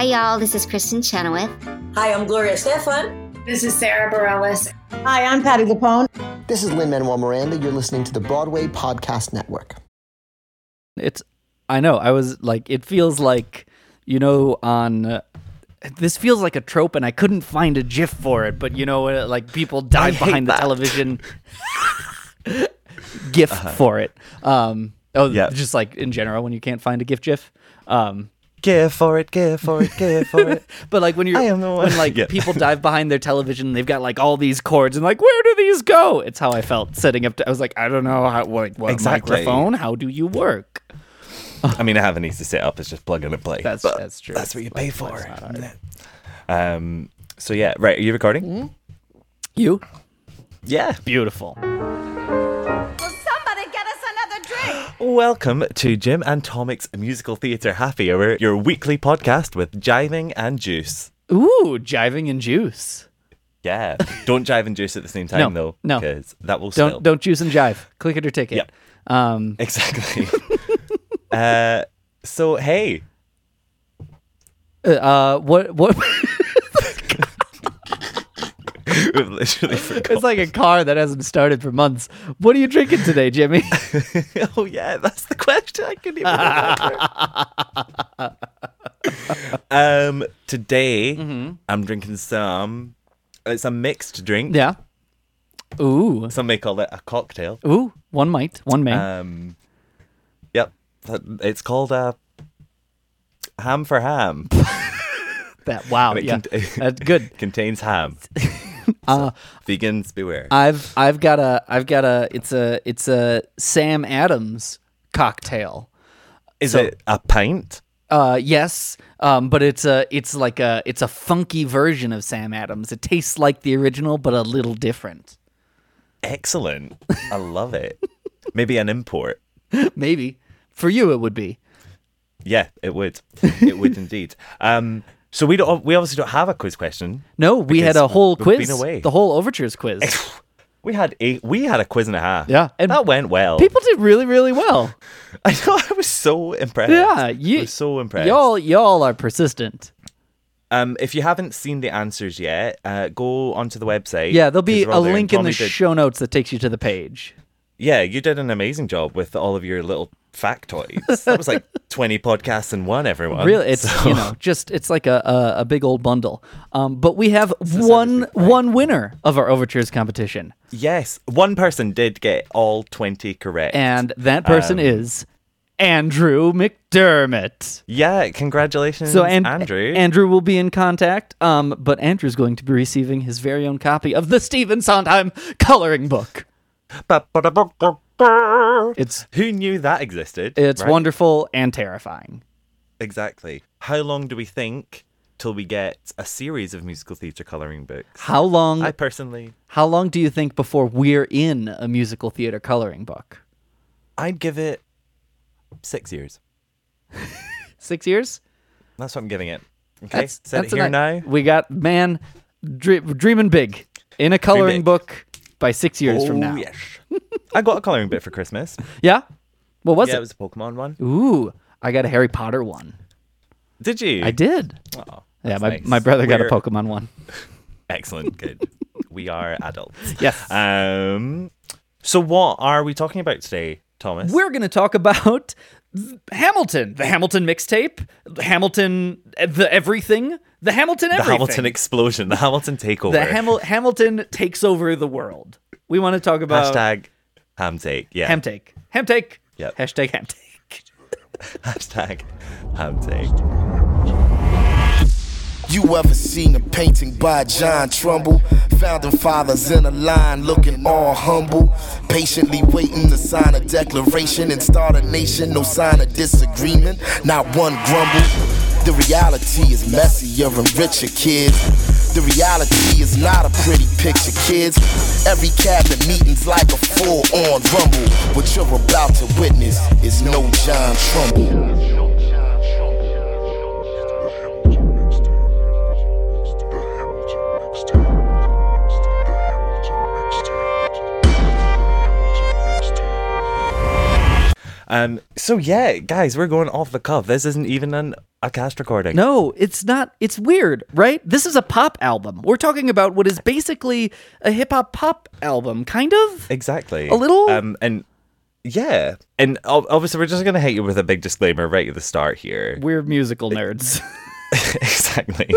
Hi, y'all. This is Kristin Chenoweth. Hi, I'm Gloria Estefan. This is Sara Bareilles. Hi, I'm Patti LuPone. This is Lin Manuel Miranda. You're listening to the Broadway Podcast Network. It's, I know. I was like, it feels like, you know, on. Uh, this feels like a trope, and I couldn't find a GIF for it. But you know, like people dive hate behind the that. television. GIF for it. Um, oh, Uh-huh. Yeah. just like in general, when you can't find a GIF GIF. Um, Give for it, give for it, give for it. But like when you're I am the one- when like Yeah. people dive behind their television, they've got like all these cords and like where do these go? It's how I felt setting up. To, I was like, I don't know how like what Exactly. microphone? How do you work? I mean, I have an easy setup. It's just plug in and play. That's But that's true. That's what you Like, pay for. that's not isn't hard. it? Um. So yeah, right. Are you recording? You Yeah. beautiful. Welcome to Jim and Tomic's Musical Theatre Happy Hour, your weekly podcast with jiving and juice. Ooh, jiving and juice. Yeah. Don't jive and juice at the same time, No, though. no. Because that will Don't spill. don't juice and jive. Click it or ticket. Yep. Um, Exactly. uh. So hey, uh, what what? We've literally forgot. it's like a car that hasn't started for months. What are you drinking today, Jimmy? oh yeah, that's the question. I couldn't even remember. um, today Mm-hmm. I'm drinking some. It's a mixed drink. yeah. Ooh, Some may call it a cocktail. ooh. One might, one may. Um, yep, it's called a ham for ham. that wow. Yeah, cont- that's good. contains ham. Uh, Vegans beware. I've I've got a I've got a it's a it's a Sam Adams cocktail. Is so- it a pint? Uh yes, um but it's a it's like a it's a funky version of Sam Adams. It tastes like the original but a little different. Excellent. I love it. Maybe an import. Maybe for you it would be. Yeah, it would. It would indeed. Um, so we don't. We obviously don't have a quiz question. No, we had a whole we've quiz. been away. The whole overtures quiz. We had a we had a quiz and a half. Yeah, and that went well. People did really really well. I know. I was so impressed. Yeah, I you was so impressed. Y'all y'all are persistent. Um, if you haven't seen the answers yet, uh, go onto the website. Yeah, there'll be a there, link in the Tommy did- show notes that takes you to the page. Yeah, you did an amazing job with all of your little factoids. that was like twenty podcasts in one. Everyone. Really, it's So- you know just it's like a a, a big old bundle. Um, but we have so one to speak, right. one winner of our overtures competition, Yes, one person did get all twenty correct. and that person Um, is Andrew McDermott. yeah, congratulations, So and Andrew. Andrew will be in contact. Um, but Andrew's going to be receiving his very own copy of the Stephen Sondheim coloring book. It's Who knew that existed? it's right? wonderful and terrifying. Exactly. How long do we think till we get a series of musical theatre colouring books? How long? I personally, how long do you think before we're in a musical theater coloring book? I'd give it six years. Six years? That's what I'm giving it. Okay, That's, set that's it here a ni- now. We got man dre- dreaming big in a coloring book by six years from now. Oh, yes. I got a colouring bit for Christmas. Yeah. What was yeah, it it? was a Pokemon one. Ooh, I got a Harry Potter one. Did you? I did. Oh, Yeah, my, nice. my brother got a Pokemon one. Excellent. Good. we are adults. Yes. Um. So what are we talking about today, Thomas? We're going to talk about Hamilton, the Hamilton mixtape, Hamilton, uh, the everything, the Hamilton the. Hamilton explosion, the Hamilton takeover. the Hamil- Hamilton takes over the world. We want to talk about Hashtag ham take. Yeah. ham take. Ham take. Yep. Hashtag ham take. Hashtag ham take. You ever seen a painting by John Trumbull? Founding fathers in a line looking all humble. Patiently waiting to sign a declaration and start a nation. No sign of disagreement, not one grumble. The reality is messier and richer, kids. The reality is not a pretty picture, kids. Every cabinet meeting's like a full on rumble. What you're about to witness is no John Trumbull. Um. So yeah, guys, we're going off the cuff. This isn't even an a cast recording. No, it's not. It's weird, right? This is a pop album. We're talking about what is basically a hip hop pop album, kind of. Exactly. A little? Um, and yeah, and obviously we're just gonna hit you with a big disclaimer right at the start here. We're musical nerds. exactly.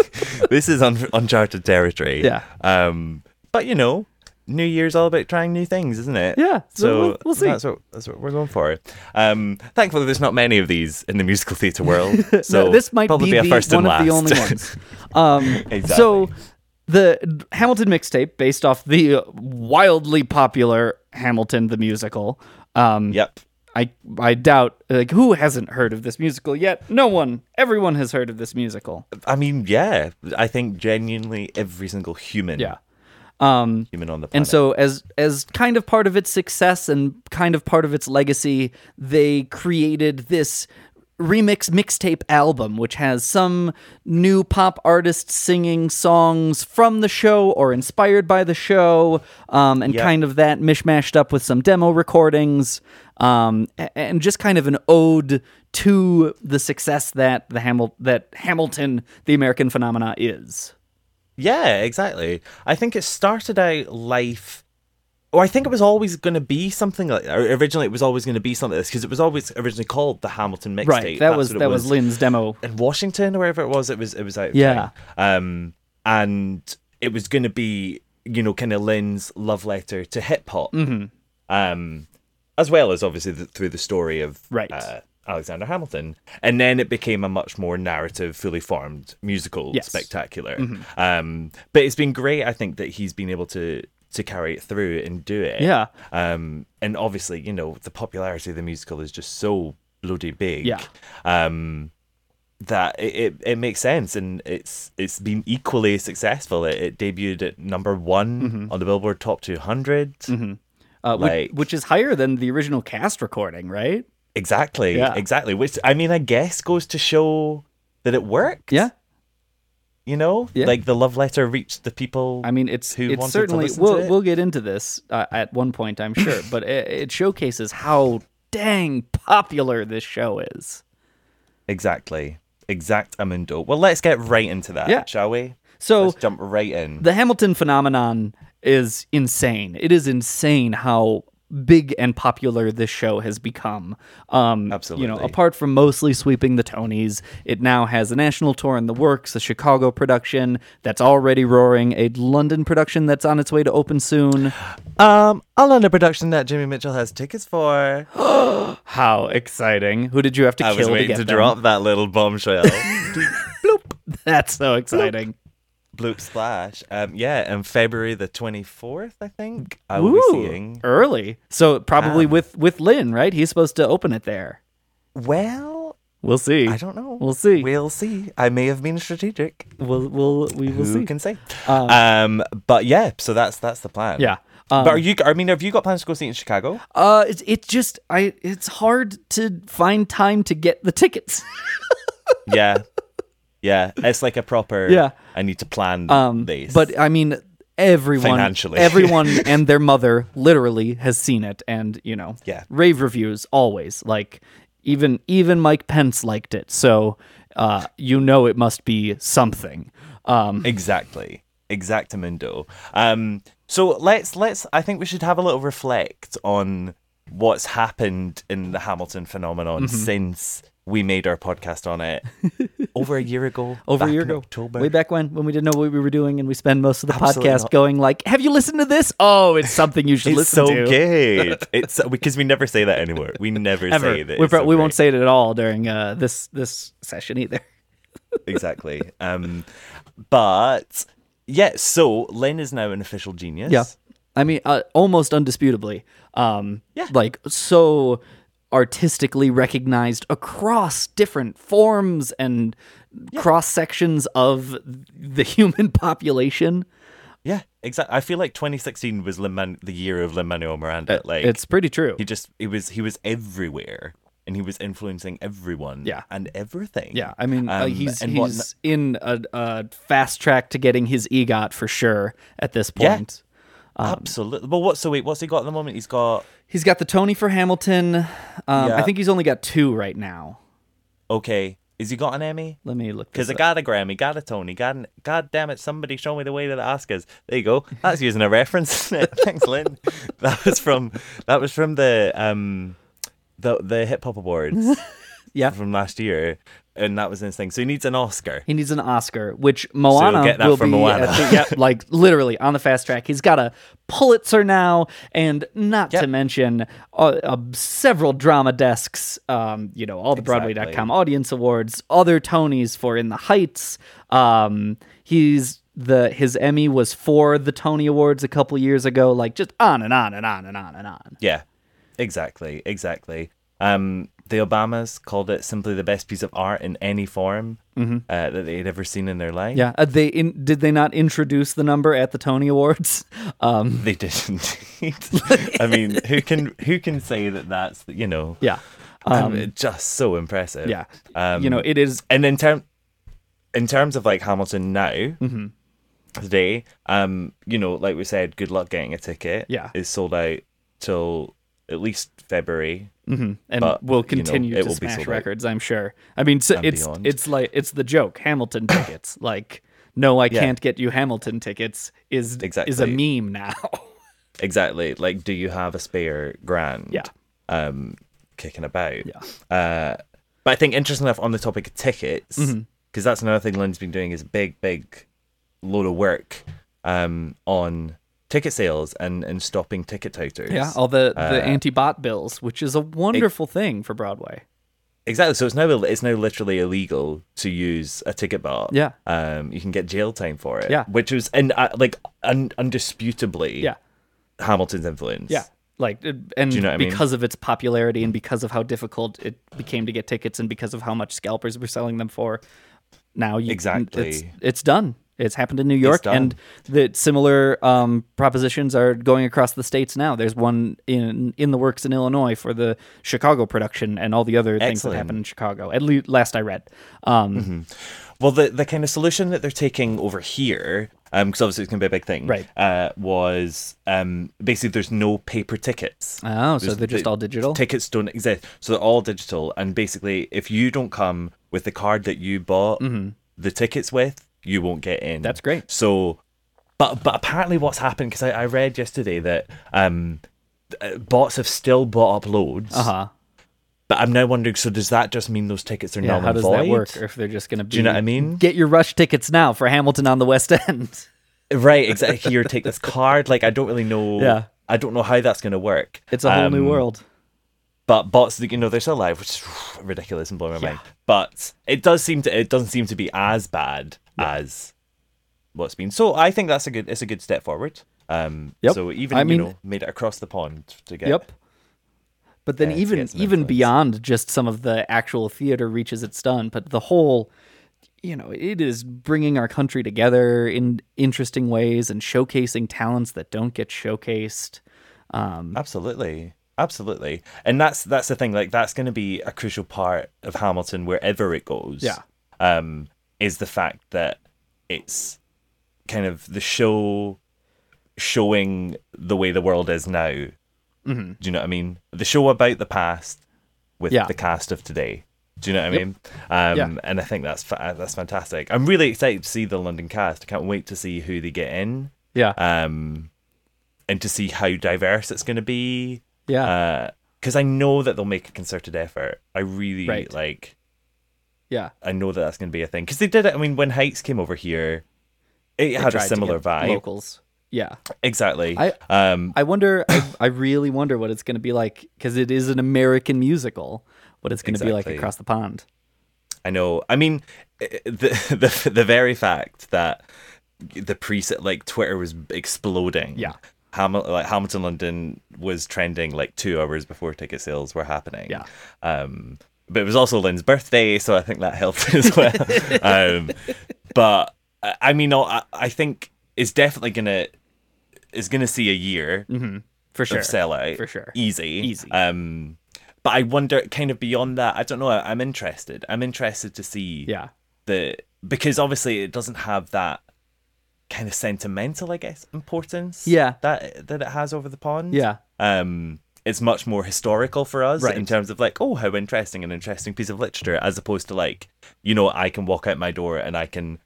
this is un- uncharted territory. Yeah. Um, but you know, New Year's all about trying new things, isn't it? Yeah, so we'll- we'll see. That's what that's what we're going for. Um, thankfully, there's not many of these in the musical theatre world. So No, this might probably be a the, first one and of the last. only ones. Um, Exactly. So the Hamilton mixtape, based off the wildly popular Hamilton the musical. Um, yep. I I doubt like who hasn't heard of this musical yet? No one. Everyone has heard of this musical. I mean, yeah. I think genuinely every single human. Yeah. Um, Human on the planet. And so as as kind of part of its success and kind of part of its legacy, they created this remix mixtape album which has some new pop artists singing songs from the show or inspired by the show um, and Yep. kind of that mishmashed up with some demo recordings um, and just kind of an ode to the success that the Hamil- that Hamilton the American phenomena is. Yeah, exactly. I think it started out life. Or I think it was always going to be something like. Or originally, it was always going to be something like this because it was always originally called the Hamilton mixtape. Right. That That's was that was Lin's demo. in Washington or wherever it was. It was it was out. Yeah. Um, and it was going to be you know kind of Lin's love letter to hip hop. Mm-hmm. Um, as well as obviously the, through the story of Right. uh, Alexander Hamilton, and then it became a much more narrative, fully formed musical Yes. spectacular. Um, but it's been great, I think, that he's been able to to carry it through and do it. Yeah. Um, and obviously, you know, the popularity of the musical is just so bloody big. Yeah. Um, that it, it, it makes sense and it's it's been equally successful. It, it debuted at number one Mm-hmm. on the Billboard Top 200. uh, which, Like- which is higher than the original cast recording, right? Exactly. Yeah. Exactly. Which I mean, I guess goes to show that it worked. Yeah, You know, Yeah. like the love letter reached the people. I mean, it's who it's certainly to we'll it. we'll get into this uh, at one point, I'm sure, but it, it showcases how dang popular this show is. exactly. Exactamundo. Well, let's get right into that, Yeah. shall we? So Let's jump right in. the Hamilton phenomenon is insane. It is insane how big and popular this show has become. Um, You know, apart from mostly sweeping the Tonys, it now has a national tour in the works, a Chicago production that's already roaring, a London production that's on its way to open soon. Um, a London production that Jimmy Mitchell has tickets for. How exciting! Who did you have to I kill was to waiting get to them? drop that little bombshell. Bloop. That's so exciting. Bloop splash. Um, yeah, and February the 24th, I think, I will be Ooh, seeing. early. So probably Um, with with Lin, right? He's supposed to open it there. Well, We'll see. I don't know. We'll see. We'll see. I may have been strategic. We'll we'll we will Who see. can say? Um, but yeah, so that's that's the plan. Yeah. Um, but are you? I mean, have you got plans to go see it in Chicago? Uh, it's it's just I it's hard to find time to get the tickets. yeah, yeah. It's like a proper. Yeah. I need to plan Um, this. but I mean, everyone, Financially. everyone and their mother literally has seen it, and you know, Yeah. rave reviews always. Like even even Mike Pence liked it, so uh, you know it must be something. Um, Exactly. Exactamundo. Um so let's let's I think we should have a little reflect on what's happened in the Hamilton phenomenon Mm-hmm. since we made our podcast on it over a year ago. over a year ago, October. way back when, when we didn't know what we were doing, and we spend most of the Absolutely podcast not. going like, "Have you listened to this? Oh, it's something you should It's listen so to." good. It's because we never say that anymore. We never Ever. say that. we so we won't say it at all during uh, this this session either. exactly. Um, but yeah, so Lin is now an official genius. Yeah. I mean, uh, almost undisputably. Um, Yeah. Like, so artistically recognized across different forms and cross sections of the human population. Yeah, exactly. I feel like 2016 was Lin the year of Lin Manuel Miranda. Like Uh, it's pretty true. he just he was he was everywhere and he was influencing everyone. Yeah. and everything. Yeah, I mean, uh, Um, he's and what- he's in a, a fast track to getting his EGOT for sure at this Yeah. Point. absolutely. Well, what's So wait, what's he got at the moment? He's got He's got the Tony for Hamilton. Um, I think he's only got two right now. okay. Has he got an Emmy? Let me look. Because I got a Grammy, got a Tony, got an, God damn it, somebody show me the way to the Oscars. There you go. That's using a reference. Thanks, Lin. That was from that was from the um the the hip hop awards Yeah. from last year. And that was his thing. So he needs an Oscar. He needs an Oscar, which Moana get that will from be Moana. the- yeah, like literally on the fast track. He's got a Pulitzer now, and not to mention uh, uh, several drama desks. Um, you know, all the Exactly. Broadway.com audience awards, other Tonys for In the Heights. Um, he's the his Emmy was for the Tony Awards a couple years ago. Like just on and on and on and on and on. Yeah, exactly, exactly. Um, the Obamas called it simply the best piece of art in any form uh, that they'd ever seen in their life. Mm-hmm. Yeah, uh, they in, did they not introduce the number at the Tony Awards? Um, they did indeed. I mean, who can who can say that that's you know yeah, um, just so impressive. yeah. Um, you know, it is and in term in terms of like Hamilton now Mm-hmm. today, um, you know, like we said, good luck getting a ticket. Yeah. is sold out till at least February. and but, will you know, continue to will smash records. I'm sure. I mean, so it's beyond. it's like it's the joke Hamilton tickets. like, no, I Yeah. can't get you Hamilton tickets. Is exactly. is a meme now. Exactly. Like, do you have a spare grand? Yeah. Um, kicking about. Yeah. Uh, but I think interesting enough on the topic of tickets, because Mm-hmm. that's another thing Lin's been doing is a big, big load of work um, on ticket sales and, and stopping ticket touters. yeah, all the Uh, the anti-bot bills, which is a wonderful thing for Broadway. Exactly. So it's now it's now literally illegal to use a ticket bot. Yeah. Um, you can get jail time for it. Yeah. Which was and uh, like un- undisputably. Yeah, Hamilton's influence. yeah. Like, and you know what I mean? because of its popularity and because of how difficult it became to get tickets and because of how much scalpers were selling them for, now you Exactly. it's, it's done. It's happened in New York, and the similar um, propositions are going across the states now. There's one in in the works in Illinois for the Chicago production, and all the other things that Excellent. happen in Chicago. At least last I read. Um, Well, the the kind of solution that they're taking over here, um, because obviously it's gonna be a big thing, Right. Uh, was um basically there's no paper tickets. Oh, so they're just the all digital? Tickets don't exist, so they're all digital. And basically, if you don't come with the card that you bought the tickets with, you won't get in. That's great. So, but but apparently, what's happened? Because I, I read yesterday that um, uh, bots have still bought up loads. Uh huh. But I'm now wondering. So does that just mean those tickets are Yeah. null How and does void? that work? Or if they're just going to be? Do you know what I mean? Get your rush tickets now for Hamilton on the West End. Right, exactly. Here, take this card. Like, I don't really know. Yeah. I don't know how that's going to work. It's a whole new Um, world. But bots, you know, they're still alive, which is ridiculous and blowing my mind. But it does seem to. It doesn't seem to be as bad as what's been. So I think that's a good. It's a good step forward. Um. Yep. So even I you mean- know made it across the pond to get. Yep. But then uh, even even influence. beyond just some of the actual theater reaches it's done, but the whole you know, it is bringing our country together in interesting ways and showcasing talents that don't get showcased. Um, Absolutely. Absolutely. And that's that's the thing, like that's gonna be a crucial part of Hamilton wherever it goes. Yeah. Um, is the fact that it's kind of the show showing the way the world is now. Mm-hmm. Do you know what I mean? The show about the past with Yeah. the cast of today. Do you know what I mean? Um, Yeah. and I think that's fa- that's fantastic. I'm really excited to see the London cast. I can't wait to see who they get in yeah. um, and to see how diverse it's going to be. yeah. Because I know that they'll make a concerted effort. I really Right. like. Yeah. I know that that's going to be a thing because they did it. I mean, when Heights came over here, it They had a similar vibe. Locals. Yeah. Exactly. I- um, I wonder. I, I really wonder what it's going to be like because it is an American musical. What it's going to be like across the pond. I know. I mean, the the the very fact that the preset like Twitter was exploding. Yeah. Hamil- like Hamilton London was trending like two hours before ticket sales were happening. Yeah. Um, but it was also Lin's birthday, so I think that helped as well. um, but I- mean, I, I think it's definitely gonna is gonna see a year For sure. of sellout For sure. easy Easy. um but i wonder kind of beyond that i don't know i'm interested i'm interested to see Yeah. the because obviously it doesn't have that kind of sentimental i guess importance Yeah. that that it has over the pond Yeah. um it's much more historical for us Right. in terms of like, oh, how interesting an interesting piece of literature, as opposed to like, you know, I can walk out my door and I can,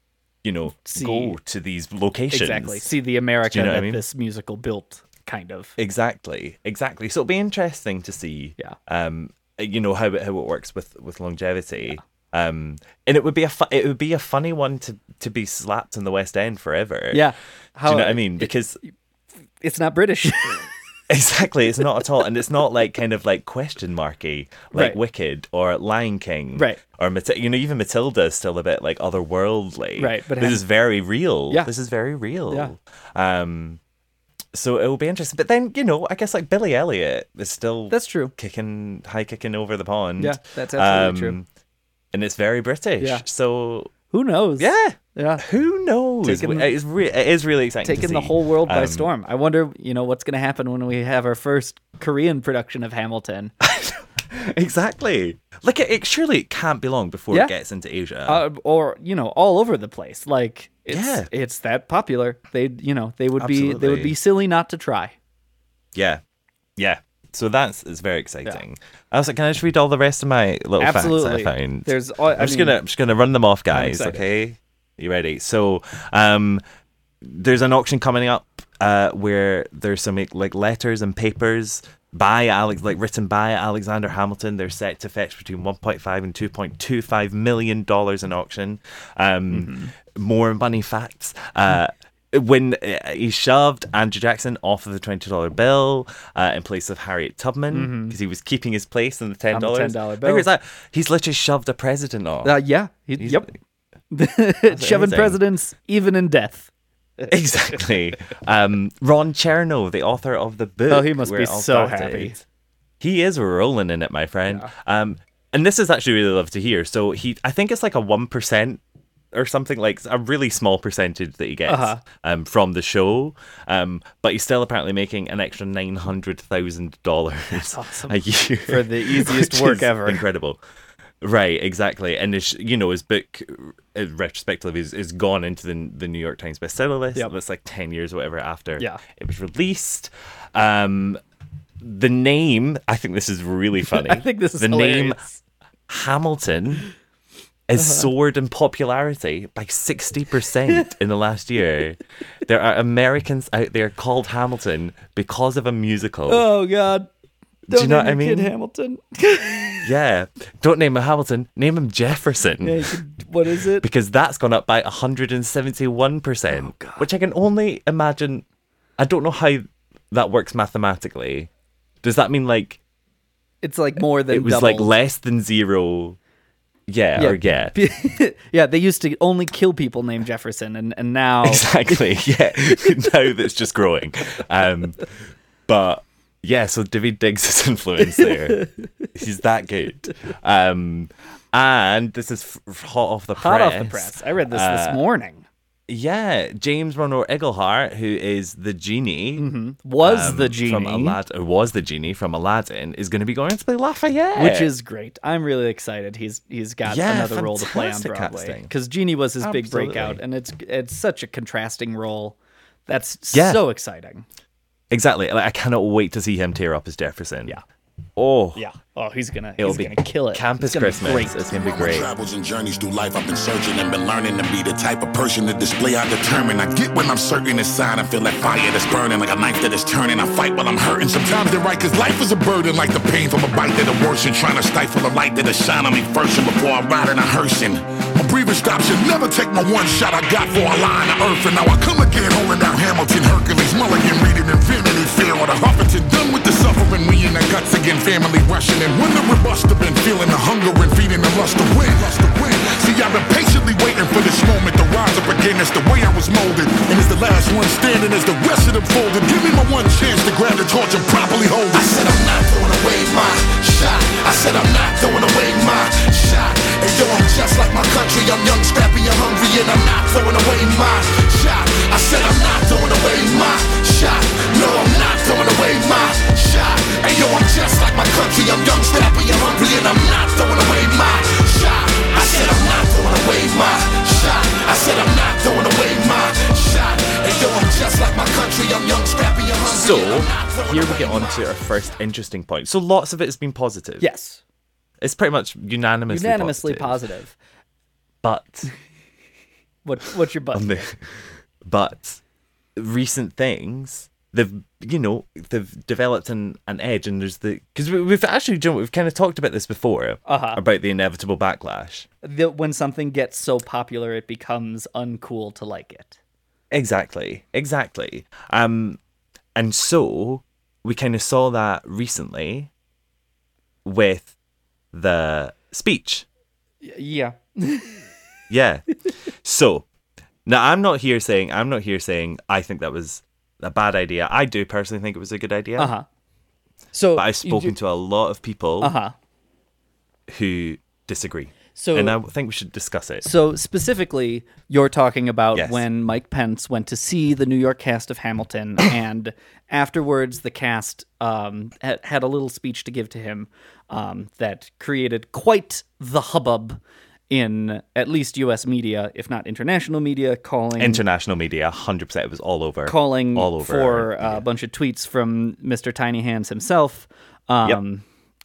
you know, See- go to these locations. Exactly. See the America you know that I mean? this musical built, kind of. Exactly, exactly. So it'll be interesting to see, Yeah. um, you know how it, how it works with with longevity. Um, and it would be a fu- it would be a funny one to to be slapped in the West End forever. Yeah. Do you know what I mean? Because It's not British. exactly, it's not at all, and it's not like kind of like question marky like Right. Wicked or Lion King, Right. Or Mat- you know even Matilda is still a bit like otherworldly, Right, but this ha- is very real. Yeah. this is very real. Yeah. Um, so it will be interesting. But then you know, I guess like Billy Elliot is still That's true. kicking high kicking over the pond. Yeah, that's absolutely true. And it's very British. Yeah. So Who knows? yeah, Yeah. who knows? Taking- it, is re- it is really exciting. Taking the whole world by Um, storm. I wonder, you know, what's going to happen when we have our first Korean production of Hamilton. Exactly. Like it, it surely it can't be long before Yeah. it gets into Asia. uh, or you know all over the place like it's Yeah. it's that popular they you know they would be they would be silly not to try yeah, yeah. So that's it's very exciting. I was like, can I just read all the rest of my little absolutely facts that I found? there's all- I I'm just mean, gonna I'm just gonna run them off, guys. Okay, you ready? So, um, there's an auction coming up uh, where there's some like, like letters and papers by Alex, like written by Alexander Hamilton. They're set to fetch between 1.5 and 2.25 million dollars in auction. Um, Mm-hmm. More money facts. Uh, when uh, he shoved Andrew Jackson off of the twenty dollar bill uh, in place of Harriet Tubman because he was keeping his place in the ten Mm-hmm. Dollars. $10 bill. that? He's literally shoved a president off. uh, yeah he- yep shoving presidents even in death Exactly. um, Ron Chernow, the author of the book. Oh, he must be so started. happy. He is rolling in it, my friend. Um, and this is actually really love to hear. So he, I think it's like a one percent or something like a really small percentage that he gets Uh-huh. um, from the show. Um, but he's still apparently making an extra nine hundred thousand dollars awesome. a year For the easiest work ever. Incredible. Right, exactly, and his, you know his book, uh, retrospectively, is, is gone into the the New York Times bestseller list. Yep. That's like ten years, or whatever, after Yeah. it was released. Um, the name, I think this is really funny. i think this is the name. Hamilton has Uh-huh. soared in popularity by 60% in the last year. There are Americans out there called Hamilton because of a musical. oh god Do you Don't know what I your kid mean? Hamilton. Yeah. Don't name him Hamilton, name him Jefferson. Yeah, could- what is it? Because that's gone up by 171%, Oh, which I can only imagine. I don't know how that works mathematically. Does that mean like It's like more than it was like less than zero? Yeah, or yeah. yeah, they used to only kill people named Jefferson, and, and now Exactly. Yeah. now that's just growing. Um, but yeah, so Daveed Diggs' is influence there. He's that good. Um, and this is f- hot off the press. hot off the press. I read this Uh, this morning. Yeah, James Monroe Iglehart, who is the genie, Was um, the genie, from Aladdin, was the genie from Aladdin, is going to be going to play Lafayette, which is great. I'm really excited. He's he's got Yeah, another role to play on Broadway because Genie was his big breakout, and it's it's such a contrasting role. That's Yeah. so exciting. Exactly. Like, I cannot wait to see him tear up as Jefferson. Yeah. Oh, Yeah. Oh, he's gonna It'll he's be gonna kill it. Campus It's gonna Christmas. great. It's going to be All my great. travels and journeys through life, I've been searching and been learning to be the type of person to display I determine. I get when I'm certain inside, I feel that fire that's burning like a knife that is turning. I fight while I'm hurting. Sometimes they're right, cause life is a burden, like the pain from a bite that are worse and trying to stifle the light that'll shine on me first and before I ride in a hearse. Breathing stops, should never take my one shot I got for a line of earth. And now I come again, holding down Hamilton, Hercules, Mulligan, reading Infinity Fear, or the Huffington, done with the suffering, we in the guts again, family rushing. And the robust have been feeling the hunger and feeding the lust to win, lust to win. I've been patiently waiting for this moment to rise up again. It's the way I was molded, and as the last one standing, as the rest of them folded. Give me my one chance to grab the torch and properly hold it. I said I'm not throwing away my shot. I said I'm not throwing away my shot. And yo, I'm just like my country. I'm young, scrappy, I'm hungry, and I'm not throwing away my shot. I said I'm not throwing away my shot. No, I'm not throwing away my shot. And yo, I'm just like my country. I'm young, scrappy, I'm hungry, and I'm not throwing away my shot. I said I'm throwing away my shot. I said I'm not throwing away my shot. And yo, I'm just like my country. I'm young, scrappy, I'm hungry. So here we get on to our first interesting point. So lots of it has been positive. Yes. It's pretty much unanimously Unanimously positive. positive. But What what's your but? the- but recent things they've you know they've developed an, an edge and there's the because we, we've actually you know, we've kind of talked about this before Uh-huh. about the inevitable backlash that when something gets so popular it becomes uncool to like it. exactly exactly um and so we kind of saw that recently with the speech Yeah. Yeah. so now I'm not here saying I'm not here saying I think that was a bad idea. I do personally think it was a good idea. Uh-huh. So But I've spoken to a lot of people Uh-huh. who disagree. So- and I think we should discuss it. So specifically, you're talking about Yes. when Mike Pence went to see the New York cast of Hamilton, and afterwards the cast um, had, had a little speech to give to him um, that created quite the hubbub in at least U.S. media, if not international media, calling International media, 100% it was all over. calling all over. for a bunch of tweets from Mr. Tiny Hands himself. Um,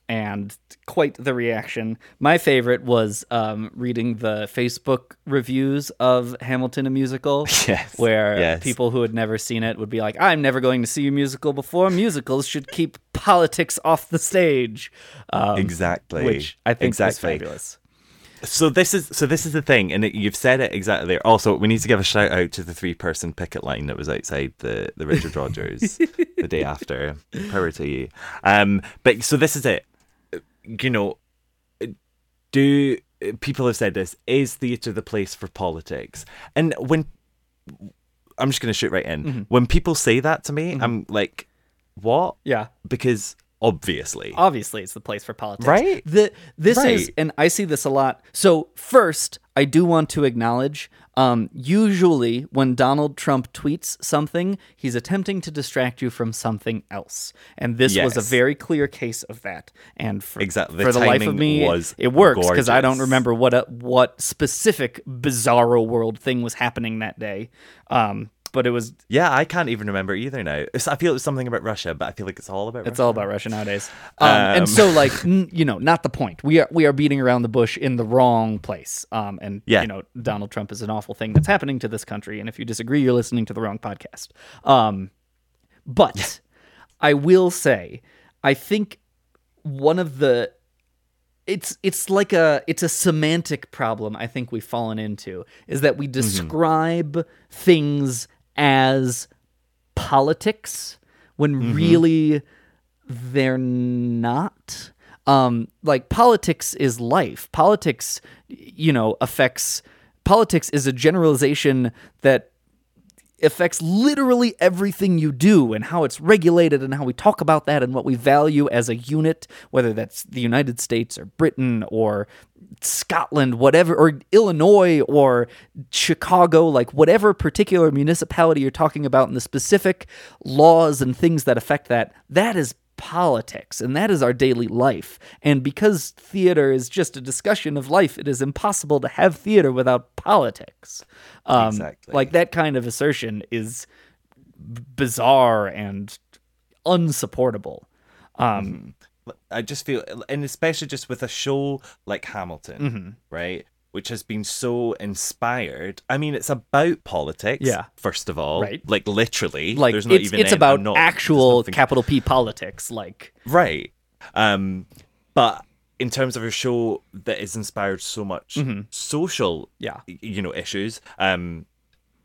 And quite the reaction. My favorite was um, reading the Facebook reviews of Hamilton a musical, Yes, where yes. people who had never seen it would be like, "I'm never going to see a musical before. Musicals should keep politics off the stage." Um, Exactly. which I think Exactly. is fabulous. So this is so this is the thing, and it, you've said it exactly there. Also, we need to give a shout out to the three person picket line that was outside the the Richard Rodgers the day after. Power to you. Um, but so this is it. You know, do people have said this? Is theatre the place for politics? And when I'm just going to shoot right in. Mm-hmm. When people say that to me, I'm like, what? Yeah. Because obviously, obviously it's the place for politics. Right? the this is and i see this a lot. So first i do want to acknowledge um, usually when donald trump tweets something he's attempting to distract you from something else. And this was a very clear case of that. And for, Exactly. The for the life of me was it works because i don't remember what a, what specific bizarro world thing was happening that day. Um, but it was Yeah, I can't even remember either now. It's, I feel it was something about Russia, but I feel like it's all about It's Russia. all about Russia nowadays. Um, and so, like, n- you know, not the point. We are we are beating around the bush in the wrong place. Um, and Yeah. you know, Donald Trump is an awful thing that's happening to this country. And if you disagree, you're listening to the wrong podcast. Um, but I will say, I think one of the it's it's like a it's a semantic problem I think we've fallen into is that we describe things as politics when really they're not. Um like politics is life. Politics you know affects politics is a generalization that affects literally everything you do and how it's regulated and how we talk about that and what we value as a unit, whether that's the United States or Britain or Scotland, whatever, or Illinois or Chicago, like whatever particular municipality you're talking about and the specific laws and things that affect that, that is politics and that is our daily life. And because theater is just a discussion of life, it is impossible to have theater without politics. Um, Exactly. Like that kind of assertion is bizarre and unsupportable. Um, I just feel, and especially just with a show like Hamilton, Mm-hmm. right, which has been so inspired. I mean, it's about politics, Yeah. First of all, Right. Like literally, like there's not it's even it's any- about not- actual capital P politics. Like right? Um, but in terms of a show that is inspired so much social, Mm-hmm. Yeah. you know, issues, um.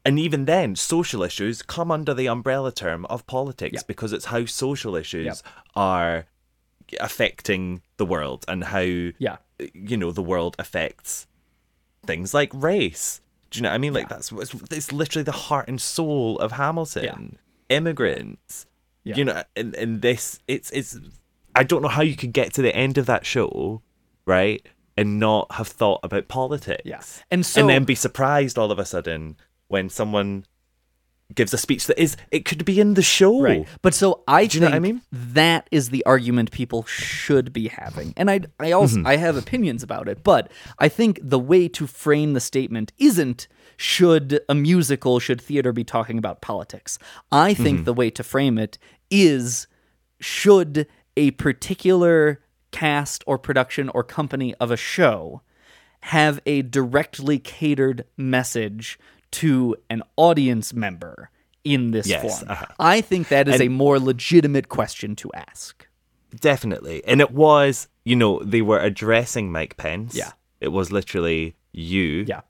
And even then, social issues come under the umbrella term of politics because it's how social issues Yep. are affecting the world and how yeah, you know the world affects things like race. Do you know what I mean? Like that's it's, it's literally the heart and soul of Hamilton. Immigrants. Yeah. You know, and, and this it's it's I don't know how you could get to the end of that show, right? And not have thought about politics. yeah. And so and then be surprised all of a sudden when someone gives a speech that is it could be in the show. Right. But so I Do you know what I mean? that is the argument people should be having. And I I also Mm-hmm. I have opinions about it, but I think the way to frame the statement isn't should a musical, should theater be talking about politics? I think the way to frame it is should a particular cast or production or company of a show have a directly catered message to an audience member in this Yes, form? uh-huh. I think that is a more legitimate question to ask. Definitely. And it was, you know, they were addressing Mike Pence. Yeah. It was literally you. Yeah.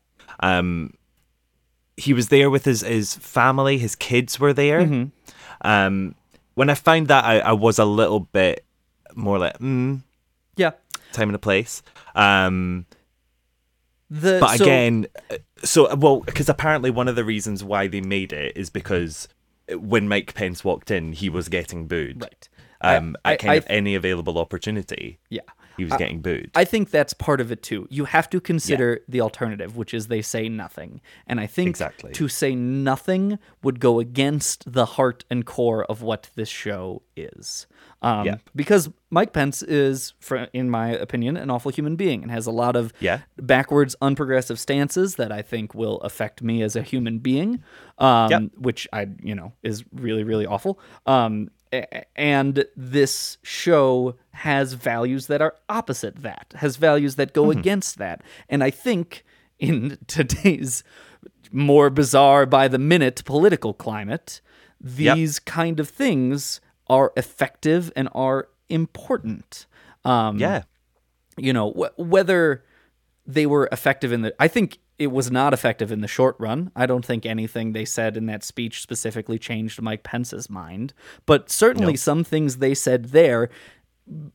Um he was there with his, his family, his kids were there. Mm-hmm. Um when I found that I, I was a little bit more like, mm, Yeah. time and a place. Um The, but so- again, so well, because apparently one of the reasons why they made it is because when Mike Pence walked in, he was getting booed. Right. Um, I- at kind I- of any available opportunity, yeah. He was getting booed. I think that's part of it too. You have to consider the alternative, which is they say nothing. And I think Exactly. to say nothing would go against the heart and core of what this show is. Um, Yeah. Because Mike Pence is, in my opinion, an awful human being and has a lot of Yeah. backwards, unprogressive stances that I think will affect me as a human being, um, Yep. which I, you know, is really, really awful. Um, and this show has values that are opposite that, has values that go against that. And I think in today's more bizarre by the minute political climate, these kind of things are effective and are important. Um, yeah, you know wh- whether they were effective in the i think it was not effective in the short run i don't think anything they said in that speech specifically changed mike pence's mind but certainly some things they said there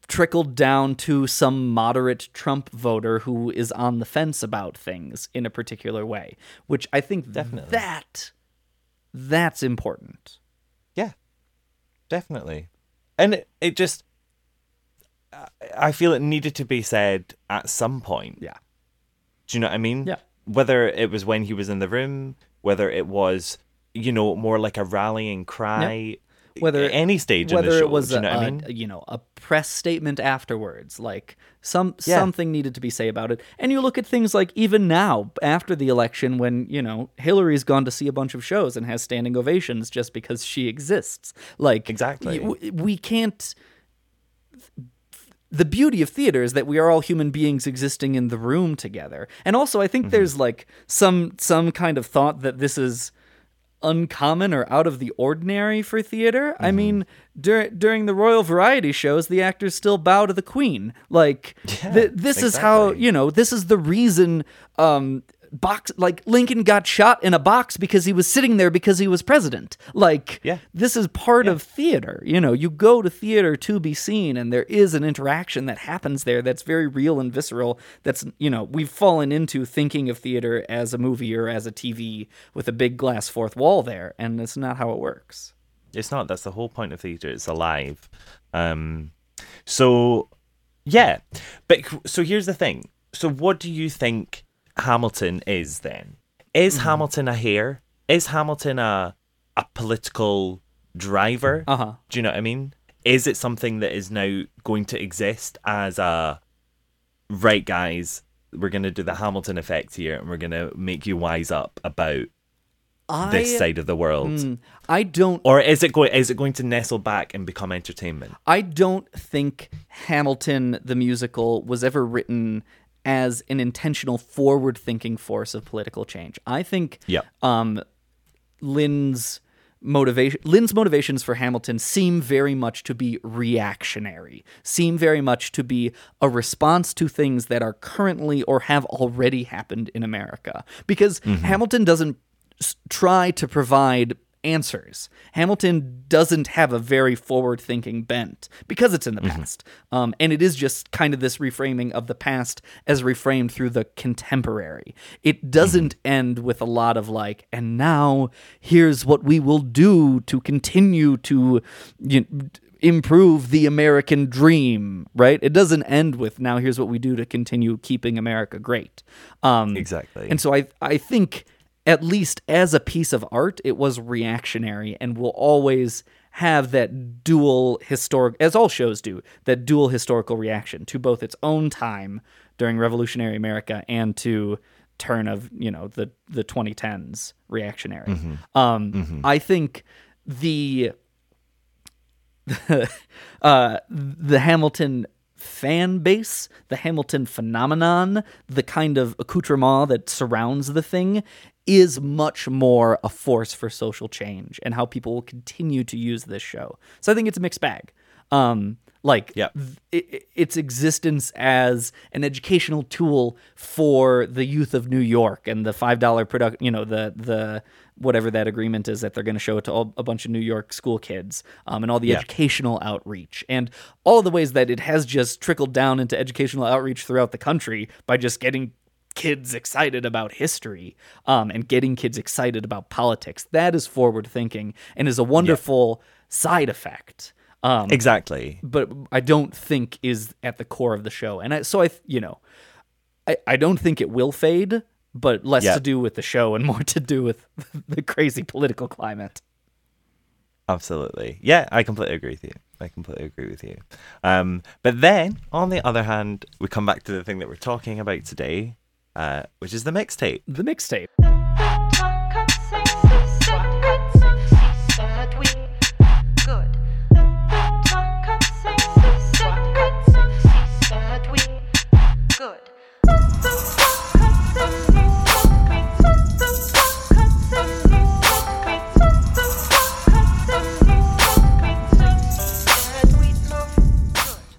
trickled down to some moderate trump voter who is on the fence about things in a particular way which i think Definitely. that that's important yeah, definitely. And it, it just, I- I feel it needed to be said at some point. yeah Do you know what I mean? Yeah. Whether it was when he was in the room, whether it was, you know, more like a rallying cry, whether at any stage whether in the show. it was you know a, I mean? you know a press statement afterwards like some Yeah. something needed to be say about it and you look at things like even now after the election when you know hillary's gone to see a bunch of shows and has standing ovations just because she exists like Exactly. we can't the beauty of theater is that we are all human beings existing in the room together. And also I Mm-hmm. think there's like some some kind of thought that this is uncommon or out of the ordinary for theater. Mm-hmm. I mean, dur- during the royal variety shows, the actors still bow to the queen. Like th- this is how, you know, this is the reason um box like Lincoln got shot in a box because he was sitting there because he was president. Like Yeah. this is part of theater. You know, you go to theater to be seen, and there is an interaction that happens there that's very real and visceral. That's, you know, we've fallen into thinking of theater as a movie or as a TV with a big glass fourth wall there, and it's not how it works. It's not. That's the whole point of theatre. It's alive. Um, so, yeah. But so here's the thing. So, what do you think Hamilton is then? Is Mm-hmm. Hamilton a hair? Is Hamilton a a political driver? Uh huh. Do you know what I mean? Is it something that is now going to exist as a right, guys? We're going to do the Hamilton effect here, and we're going to make you wise up about this side of the world. mm, I don't Or is it going? Is it going to nestle back and become entertainment? I don't think Hamilton the musical was ever written as an intentional forward-thinking force of political change. I think Yep. um, Lin's motivation Lin's motivations for Hamilton seem very much to be reactionary, seem very much to be a response to things that are currently or have already happened in America. Because Hamilton doesn't s- try to provide answers. Hamilton doesn't have a very forward thinking bent because it's in the past. Um, and it is just kind of this reframing of the past as reframed through the contemporary. It doesn't end with a lot of like, and now here's what we will do to continue to you know, improve the American dream, right? It doesn't end with now here's what we do to continue keeping America great. Um, Exactly. and so I I think at least as a piece of art, it was reactionary and will always have that dual historic as all shows do, that dual historical reaction to both its own time during revolutionary America and to turn of you know the the 2010s reactionary. Um, I think the uh, the Hamilton fan base, the Hamilton phenomenon, the kind of accoutrement that surrounds the thing is much more a force for social change and how people will continue to use this show. So I think it's a mixed bag. Um, like Yep. th- its existence as an educational tool for the youth of New York and the five dollar product, you know, the the whatever that agreement is that they're going to show it to all, a bunch of New York school kids, um, and all the Yeah. educational outreach and all the ways that it has just trickled down into educational outreach throughout the country by just getting kids excited about history um, and getting kids excited about politics. That is forward thinking and is a wonderful side effect. Um, Exactly. but I don't think is at the core of the show. And I, so I, you know, I, I don't think it will fade, but less Yeah. to do with the show and more to do with the crazy political climate. Absolutely. Yeah, I completely agree with you. I completely agree with you. Um, but then, on the other hand, we come back to the thing that we're talking about today, uh, which is the mixtape. The mixtape.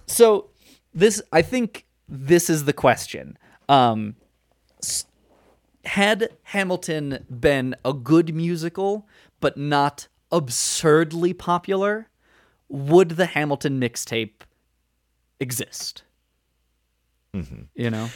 So this, I think, this is the question. Um, s- had Hamilton been a good musical, but not absurdly popular, would the Hamilton mixtape exist? You know,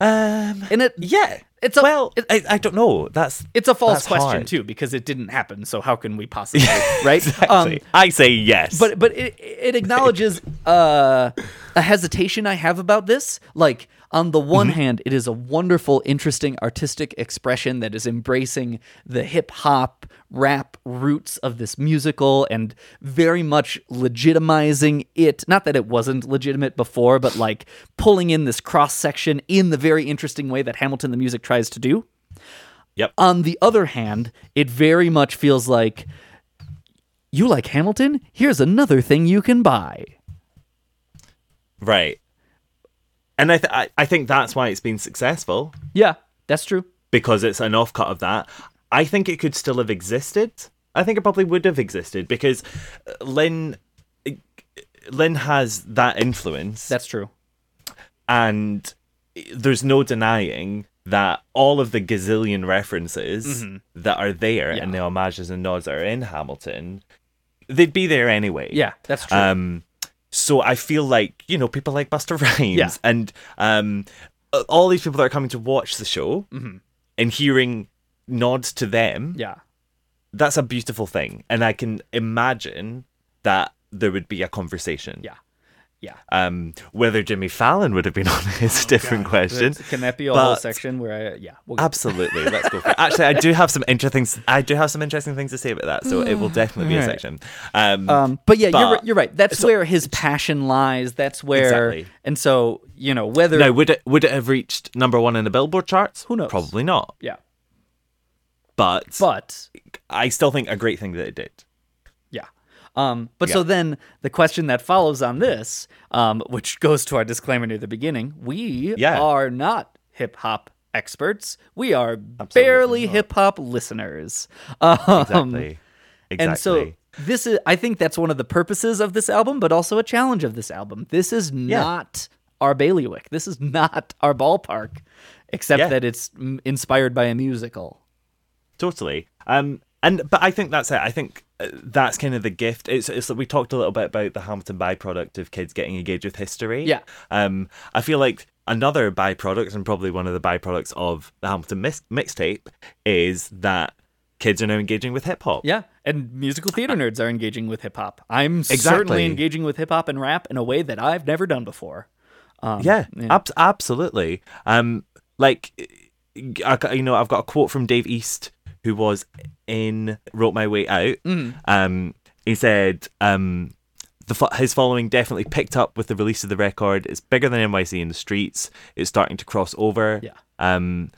Um, and it yeah. It's a well, I, I don't know. That's it's a false question hard. too because it didn't happen. So how can we possibly right? Exactly. I say yes. but but it, it acknowledges uh, a hesitation I have about this. Like on the one hand, it is a wonderful, interesting artistic expression that is embracing the hip hop rap roots of this musical and very much legitimizing it. Not that it wasn't legitimate before, but like pulling in this cross section in the very interesting way that Hamilton the music tries to do. yep. On the other hand, it very much feels like you like Hamilton? Here's another thing you can buy. right. And I, th- I I think that's why it's been successful Yeah, that's true. because it's an offcut of that. I think it could still have existed. I think it probably would have existed because uh, Lin Lin has that influence. That's true. and there's no denying that all of the gazillion references that are there Mm-hmm. Yeah. and the homages and nods that are in Hamilton, they'd be there anyway. Yeah, that's true. Um, so I feel like you know people like Busta Rhymes Yeah. and um, uh, all these people that are coming to watch the show and hearing nods to them. Yeah. That's a beautiful thing, and I can imagine that there would be a conversation. Yeah. Yeah. Um, whether Jimmy Fallon would have been on is a different question. Can that be a whole section where I, yeah. We'll, Absolutely, let's go for it. Actually, I do have some interesting. I do have some interesting things to say about that, so it will definitely be a section. Um, um, but yeah, you're, right- you're right. That's so- where his passion lies. That's where, Exactly. and so you know whether now, would it would it have reached number one in the Billboard charts? Who knows? Probably not. yeah, But, but I still think a great thing that it did. Yeah. Um, but so then the question that follows on this, um, which goes to our disclaimer near the beginning, we Yeah. are not hip hop experts. We are barely hip hop listeners. Um, Exactly. exactly. And so this is I think that's one of the purposes of this album, but also a challenge of this album. This is not our bailiwick. This is not our ballpark, except Yeah. that it's inspired by a musical. Totally. Um, and but I think that's it. I think uh, that's kind of the gift. It's it's that we talked a little bit about the Hamilton byproduct of kids getting engaged with history. Yeah. Um, I feel like another byproduct and probably one of the byproducts of the Hamilton mix- mixtape is that kids are now engaging with hip hop. Yeah, and musical theater nerds are engaging with hip hop. I'm Exactly. certainly engaging with hip hop and rap in a way that I've never done before. Um, yeah, Ab- absolutely. Um, like, I, you know, I've got a quote from Dave East, who was in "Wrote My Way Out." Mm. Um, he said, um, the his following definitely picked up with the release of the record. It's bigger than NYC in the streets. It's starting to cross over. Yeah. Um,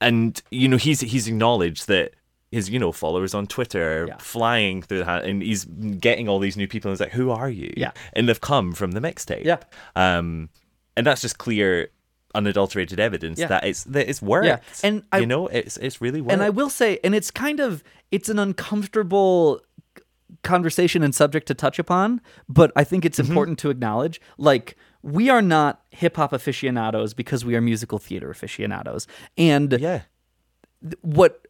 and you know he's he's acknowledged that his you know followers on Twitter are Yeah. flying through the hat, and he's getting all these new people. And he's like, "Who are you?" Yeah. and they've come from the mixtape. Yeah. um, and that's just clear, unadulterated evidence Yeah. that it's that it's worked. Yeah, and I- you know it's it's really worked. And I will say, and it's kind of it's an uncomfortable conversation and subject to touch upon, but I think Mm-hmm. it's important to acknowledge. Like we are not hip hop aficionados because we are musical theater aficionados, and yeah, what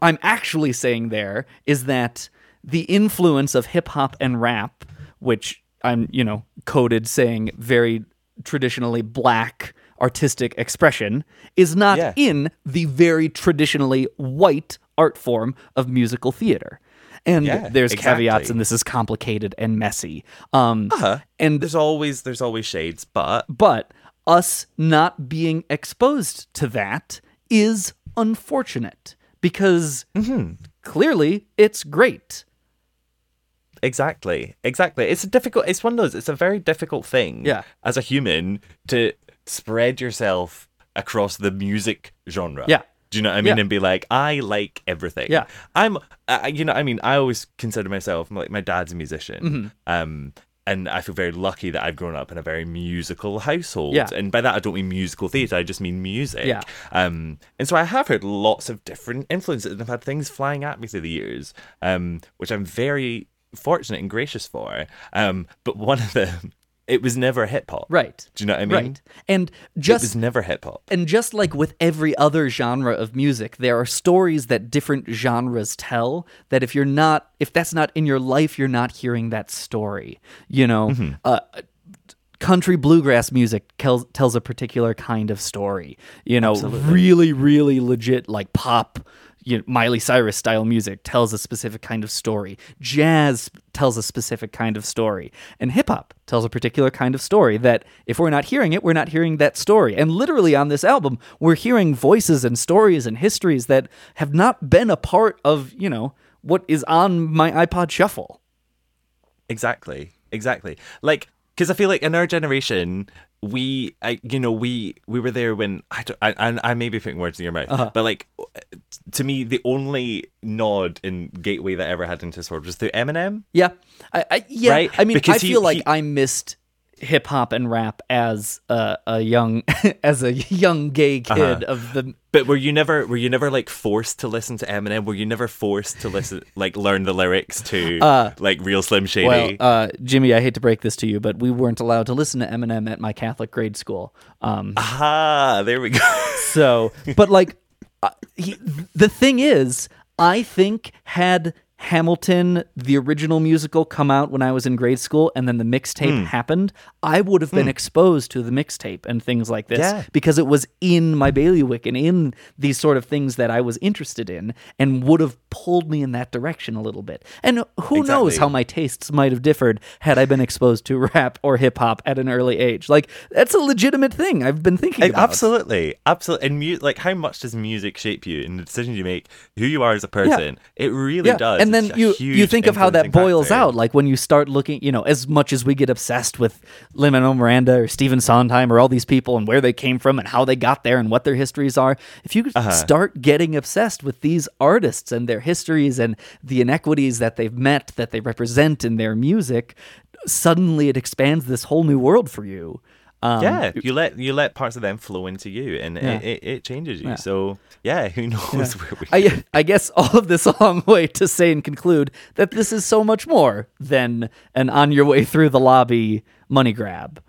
I'm actually saying there is that the influence of hip hop and rap, which I'm, you know, coded saying very traditionally black artistic expression, is not Yeah. in the very traditionally white art form of musical theater. And Yeah, there's caveats, and this is complicated and messy. Um, Uh-huh. And there's always there's always shades, but but us not being exposed to that is unfortunate because Mm-hmm. clearly it's great. Exactly. Exactly. It's a difficult it's one of those it's a very difficult thing Yeah. as a human to spread yourself across the music genre. Yeah. Do you know what I mean? Yeah. And be like, I like everything. Yeah. I'm, I, you know, I mean, I always consider myself like my dad's a musician. Mm-hmm. Um, and I feel very lucky that I've grown up in a very musical household. Yeah. And by that, I don't mean musical theatre, I just mean music. Yeah. Um, and so I have heard lots of different influences and I've had things flying at me through the years, um, which I'm very fortunate and gracious for. Um, but one of them, it was never hip hop. Right. Do you know what I mean? Right. And just It was never hip hop. and just like with every other genre of music, there are stories that different genres tell that if you're not if that's not in your life, you're not hearing that story. You know, Mm-hmm. uh, country bluegrass music tells tells a particular kind of story. You know, really, really legit like pop. You know, Miley Cyrus style music tells a specific kind of story. Jazz tells a specific kind of story, and hip hop tells a particular kind of story. That if we're not hearing it, we're not hearing that story. And literally on this album, we're hearing voices and stories and histories that have not been a part of you know what is on my iPod Shuffle. Exactly. Exactly. Like, because I feel like in our generation, we, I, you know, we we were there when I, don't, I, I, I may be putting words in your mouth, Uh-huh. but like, to me, the only nod in gateway that I ever had into sport was through Eminem. Yeah, I, I yeah. Right? I mean, I Because he- feel like he- I missed hip hop and rap as a, a young as a young gay kid Uh-huh. of the. But were you never, were you never like forced to listen to Eminem? Were you never forced to listen, like, learn the lyrics to like Real Slim Shady? Well, uh, Jimmy, I hate to break this to you, but we weren't allowed to listen to Eminem at my Catholic grade school. Um, ah, there we go. so, but like, uh, he, the thing is, I think had Hamilton, the original musical, come out when I was in grade school, and then the mixtape Hmm. happened, I would have been exposed to the mixtape and things like this Yeah. because it was in my bailiwick and in these sort of things that I was interested in, and would have pulled me in that direction a little bit. And who knows how my tastes might have differed had I been exposed to rap or hip hop at an early age. Like that's a legitimate thing I've been thinking about. Absolutely, absolutely. And mu- like, how much does music shape you and the decisions you make, who you are as a person? It really does. And then It's you you think of how that boils factor. out, like when you start looking, you know, as much as we get obsessed with Lin-Manuel Miranda or Stephen Sondheim or all these people and where they came from and how they got there and what their histories are, if you Uh-huh. start getting obsessed with these artists and their histories and the inequities that they've met, that they represent in their music, suddenly it expands this whole new world for you. Um, yeah, you let you let parts of them flow into you, and Yeah. it, it, it changes you. So yeah, who knows where we? I, I guess all of this a long way to say and conclude that this is so much more than an on your way through the lobby money grab.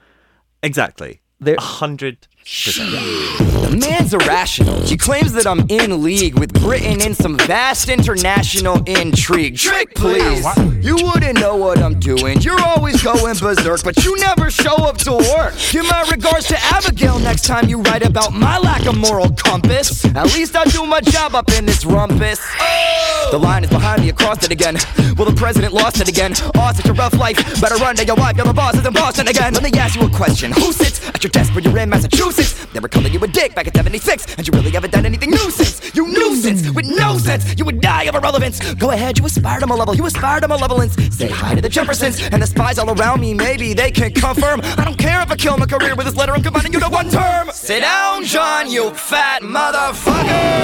exactly. A hundred. The man's irrational. He claims that I'm in league with Britain in some vast international intrigue. Trick, please. You wouldn't know what I'm doing. You're always going berserk, but you never show up to work. Give my regards to Abigail next time you write about my lack of moral compass. At least I do my job up in this rumpus. The line is behind me, across it again. Well, the president lost it again. Oh, such a rough life. Better run to your wife, you're the boss is in Boston again. Let me ask you a question. Who sits at your desk when you're in Massachusetts? They were calling you a dick back in 76, and you really haven't done anything new since. You nuisance with no sense. You would die of irrelevance. Go ahead, you aspire to malevolence. You aspire to malevolence. Say hi to the Jeffersons and the spies all around me. Maybe they can confirm. I don't care if I kill my career with this letter. I'm combining you to one term. Sit down, John, you fat motherfucker.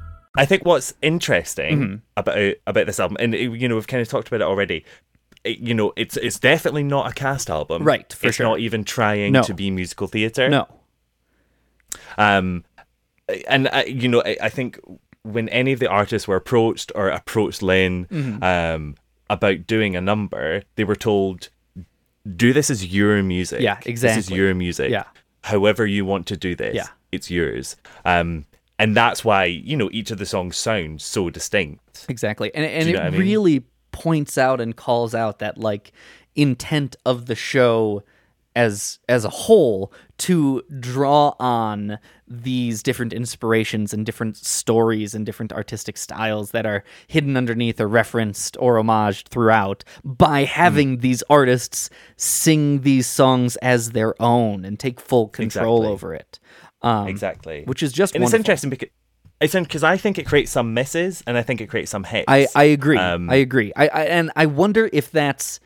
I think what's interesting Mm-hmm. about about this album, and you know we've kind of talked about it already. It, you know, it's it's definitely not a cast album, Right, for it's sure. not even trying No. to be musical theater. No. Um, and I, you know, I, I think when any of the artists were approached or approached Lin Mm-hmm. um, about doing a number, they were told, "Do this as your music. Yeah, exactly. This is your music. Yeah. However you want to do this, Yeah. it's yours." Um, and that's why you know each of the songs sounds so distinct. Exactly. And and you it know I mean? really points out and calls out that like intent of the show as as a whole to draw on these different inspirations and different stories and different artistic styles that are hidden underneath or referenced or homaged throughout by having Mm. these artists sing these songs as their own and take full control Exactly. over it. Um, exactly. which is just and it's interesting because it's because I think it creates some misses and I think it creates some hits. I, I agree. Um, I agree. I, I and I wonder if that's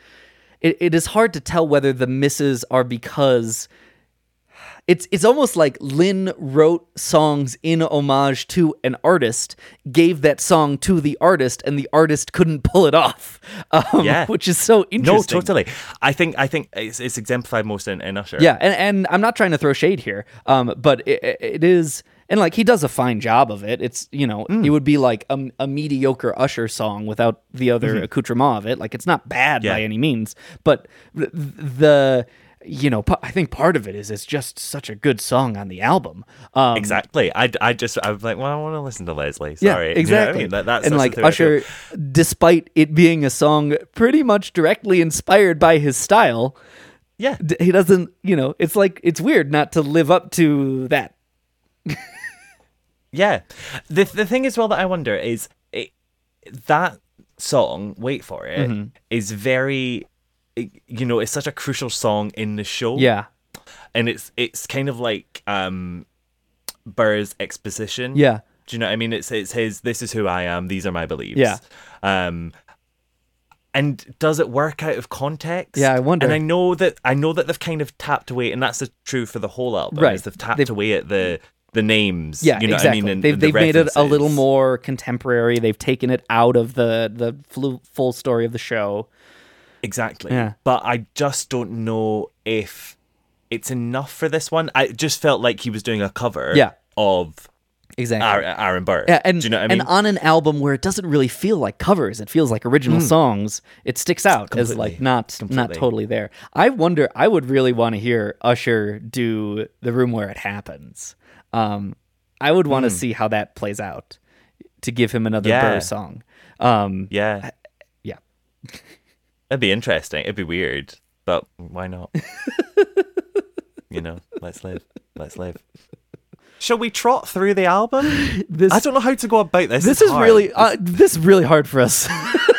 it, it is hard to tell whether the misses are because it's it's almost like Lin wrote songs in homage to an artist, gave that song to the artist, and the artist couldn't pull it off. Um, Yeah. which is so interesting. no, totally. I think I think it's, it's exemplified most in, in Usher. Yeah, and, and I'm not trying to throw shade here, um, but it, it is, and like he does a fine job of it. It's you know, Mm. it would be like a, a mediocre Usher song without the other accoutrement of it. Like it's not bad Mm-hmm. Yeah. by any means, but th- the you know, I think part of it is it's just such a good song on the album. Um, Exactly. I, I just I was like, well, I want to listen to Leslie. Yeah, Sorry. You know I exactly. mean? That- and like the thing I feel. Usher, despite it being a song pretty much directly inspired by his style, Yeah. d- he doesn't. You know, it's like it's weird not to live up to that. Yeah. The the thing as well that I wonder is it, that song, wait for it, is Mm-hmm. very it- you know, it's such a crucial song in the show. Yeah, And it's it's kind of like um Burr's exposition. yeah. Do you know what I mean? It's it's his this is who I am, these are my beliefs. Yeah. Um and does it work out of context? Yeah, I wonder. And I know that I know that they've kind of tapped away, and that's the, true for the whole album. Right. They've tapped They've- away at the the names. Yeah, you know exactly. what I mean. And they've the they've made it a little more contemporary. They've taken it out of the the flu- full story of the show. Exactly. Yeah. But I just don't know if it's enough for this one. I just felt like he was doing a cover. Yeah. Of Exactly. Aaron, Burr. yeah, and Do you know what I mean? and on an album where it doesn't really feel like covers, it feels like original songs. It sticks out as like Completely. not not totally there. I wonder. I would really want to hear Usher do the room where it happens. Um, I would want to see how that plays out to give him another Yeah. Burr song. Um, yeah. yeah. It'd be interesting. It'd be weird, but why not? you know, let's live. Let's live. Shall we trot through the album? This I don't know how to go about this. this It's is hard. really uh, this is really hard for us.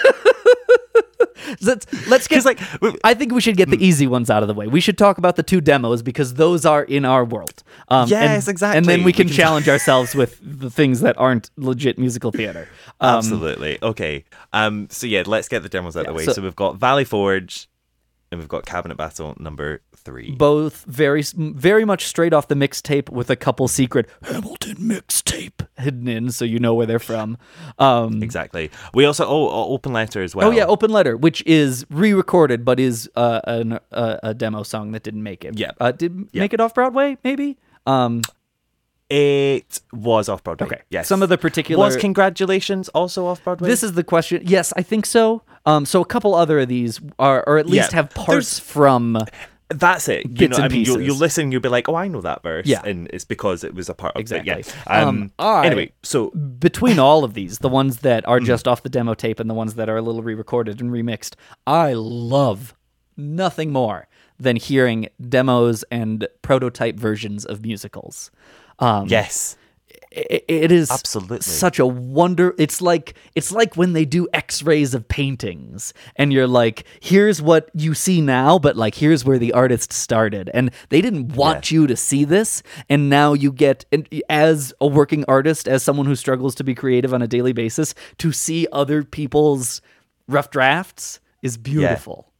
let's let's get like, I think we should get the easy ones out of the way. We should talk about the two demos because those are in our world. Um, Yes, and, exactly. And then we can- challenge ourselves with the things that aren't legit musical theater. Um, Absolutely. Okay. Um. So yeah, let's get the demos out of Yeah, the way. so- So, we've got Valley Forge, and we've got Cabinet Battle number three. both very very much straight off the mixtape with a couple secret Hamilton mixtape hidden in, so you know where they're from. Um, exactly. We also oh, oh open letter as well. Oh yeah, Open Letter, which is re-recorded but is uh, an, uh, a demo song that didn't make it. Yeah. uh, did Yeah. make it off Broadway? Maybe. Um, It was off Broadway. Okay. Yes. Some of the particular was Congratulations also off Broadway. This is the question. Yes, I think so. Um, so a couple other of these are, or at least Yeah. have parts There's- from. That's it. You Bits know, I and mean, you you listen, you'll be like, "Oh, I know that verse." Yeah. and it's because it was a part of Exactly. it. Yeah. Um, Um. Anyway, so between all of these, the ones that are just off the demo tape and the ones that are a little re-recorded and remixed, I love nothing more than hearing demos and prototype versions of musicals. Um, yes, it is Absolutely. such a wonder it's like it's like when they do x-rays of paintings and you're like here's what you see now but like here's where the artist started. And they didn't want you to see this and now you get and as a working artist as someone who struggles to be creative on a daily basis to see other people's rough drafts is beautiful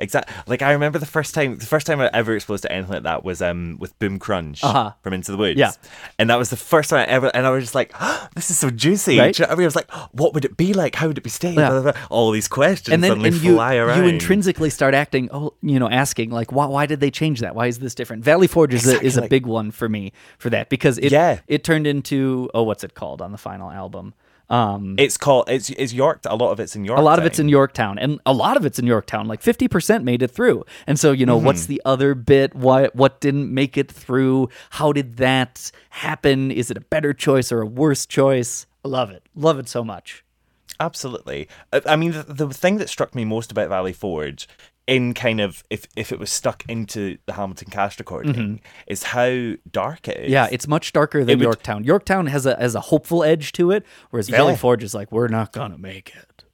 exactly. Like I remember the first time, the first time I ever exposed to anything like that was um with Boom Crunch Uh-huh. from Into the Woods. Yeah. and that was the first time I ever, and I was just like, "This is so juicy." Right? You know I mean, I was like, "What would it be like? How would it be staged?" Yeah. All these questions and then suddenly and you, around. you intrinsically start acting oh you know asking like why, why did they change that why is this different valley forge is, a, is a big one for me for that because it Yeah. it turned into oh what's it called on the final album um It's called it's it's York. A lot of it's in York. a lot of it's in Yorktown, and a lot of it's in Yorktown. Like fifty percent made it through, and so you know what's Mm-hmm. the other bit? What what didn't make it through? How did that happen? Is it a better choice or a worse choice? I love it, love it so much. Absolutely. I I mean, the, the thing that struck me most about Valley Forge, in kind of if if it was stuck into the Hamilton cast recording, is how dark it is. Mm-hmm. Yeah, it's much darker than would- Yorktown. Yorktown has a has a hopeful edge to it, whereas Valley Yeah. Forge is like we're not gonna make it.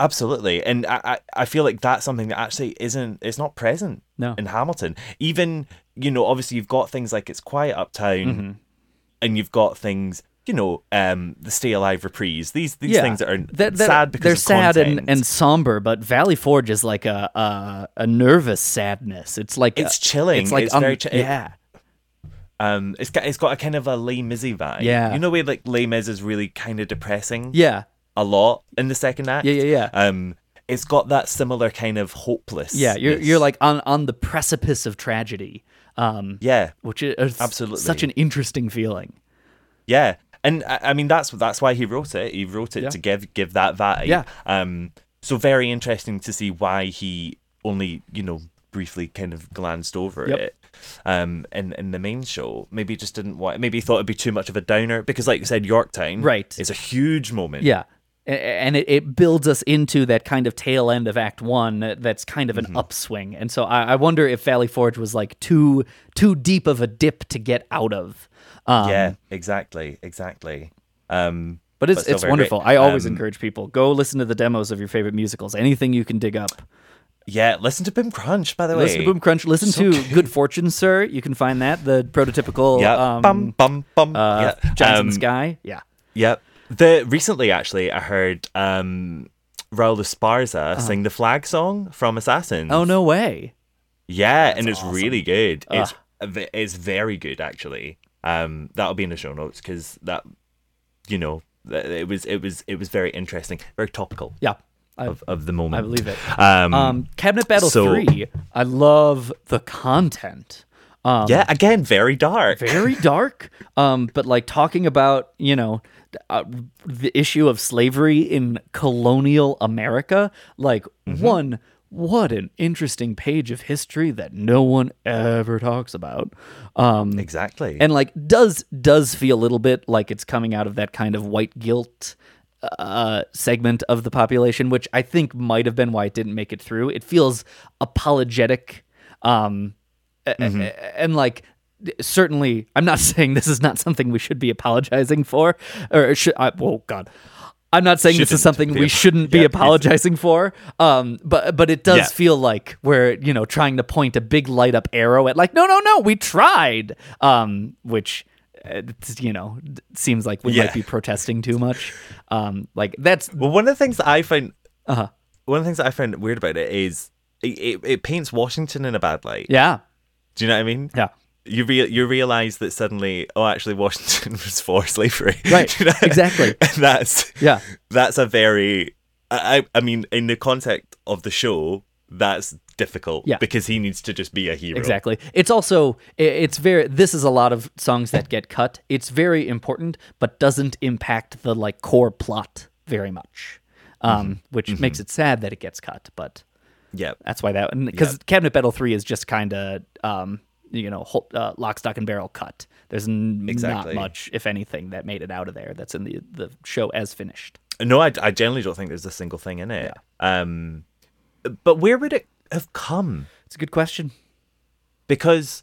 absolutely, and I, I I feel like that's something that actually isn't it's not present No. in Hamilton. Even you know, obviously you've got things like it's quiet uptown, Mm-hmm. and you've got things. You know, um, the Stay Alive reprise. These these yeah, things that are that, that- sad because they're of sad and, content. and somber, but Valley Forge is like a a, a nervous sadness. It's like It's a- chilling. It's like It's un- very chi- yeah. Um, it's got it's got a kind of a Les Mizzy vibe. Yeah. you know, where like Les Mis is really kind of depressing. Yeah, a lot in the second act. Yeah, yeah, yeah. Um, it's got that similar kind of hopeless. yeah. You're you're like on on the precipice of tragedy. Um, yeah, which is Absolutely. such an interesting feeling. yeah, and I, I mean that's that's why he wrote it. He wrote it Yeah. to give give that vibe. Yeah. Um, so very interesting to see why he only you know briefly kind of glanced over Yep. it. Um, in in the main show, maybe he just didn't want. Maybe he thought it'd be too much of a downer because, like you said, Yorktown, Right. is a huge moment. Yeah. And it, it builds us into that kind of tail end of Act One. That's kind of an Mm-hmm. upswing, and so I, I wonder if Valley Forge was like too too deep of a dip to get out of. Um, yeah, exactly, exactly. Um, but it's still it's wonderful. great. I always Um, encourage people go listen to the demos of your favorite musicals. Anything you can dig up. Yeah, listen to Boom Crunch, by the way. Listen to Boom Crunch. Listen So to Good Fortune, Sir. You can find that the prototypical. Yeah, um, bum bum bum. uh, yeah, Giants in Um, the Sky. Yeah. Yep. The recently actually I heard um Raul Esparza sing the flag song from Assassins. Oh no way. Yeah, and it's really good. It's it's very good actually. Um that'll be in the show notes cuz that you know, it was it was it was very interesting, very topical Yeah. I, of, of the moment. I believe it. Um, Um, Cabinet Battle so- 3, I love the content. Um, yeah, again, very dark. very dark. Um, but like talking about, you know, uh, the issue of slavery in colonial America, like Mm-hmm. one, what an interesting page of history that no one ever talks about. Um, exactly. and like does does feel a little bit like it's coming out of that kind of white guilt uh segment of the population which i think might have been why it didn't make it through it feels apologetic um a- and like certainly i'm not saying this is not something we should be apologizing for or should I, oh god i'm not saying this is something we shouldn't be Yeah, apologizing for um but but it does Yeah. feel like we're you know trying to point a big light up arrow at like no no no we tried um which uh, you know seems like we Yeah. might be protesting too much um like that's Well, one of the things that I find, uh one of the things that I find weird about it is it, it, it paints Washington in a bad light. yeah Do you know what I mean? yeah You real you realize that suddenly, oh, actually, Washington was for slavery. Right, You know? exactly. And that's Yeah. That's a very. I I mean, in the context of the show, that's difficult. Yeah. because he needs to just be a hero. Exactly. It's also it's very this is a lot of songs that get cut. It's very important but doesn't impact the like core plot very much. Um which makes it sad that it gets cut, but Yeah, that's why that because Cabinet Battle 3 is just kind of um you know, hol- uh, lock, stock, and barrel cut. There's n- Exactly. not much, if anything, that made it out of there. That's in the the show as finished. No, I, I generally don't think there's a single thing in it. Um, but where would it have come? It's a good question. Because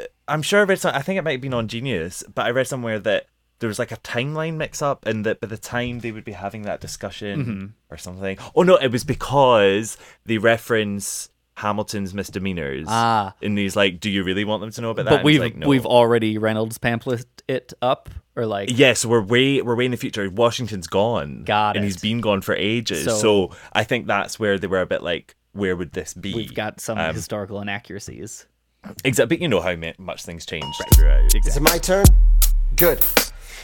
uh, I'm sure I read some, I think it might have been on Genius, but I read somewhere that there was like a timeline mix up and that by the time they would be having that discussion Mm-hmm. or something. Oh no, it was because they reference Hamilton's misdemeanors. Ah. And he's like, Do you really want them to know about that? But And we've like, no. we've already Reynolds pamphlet it up or like Yes, we're way we're way in the future. Washington's gone. Got and it. he's been gone for ages. So- So, I think that's where they were a bit like, where would this be? we've got some Um, historical inaccuracies. Exactly, but you know how much things change throughout. Is it my turn? Good.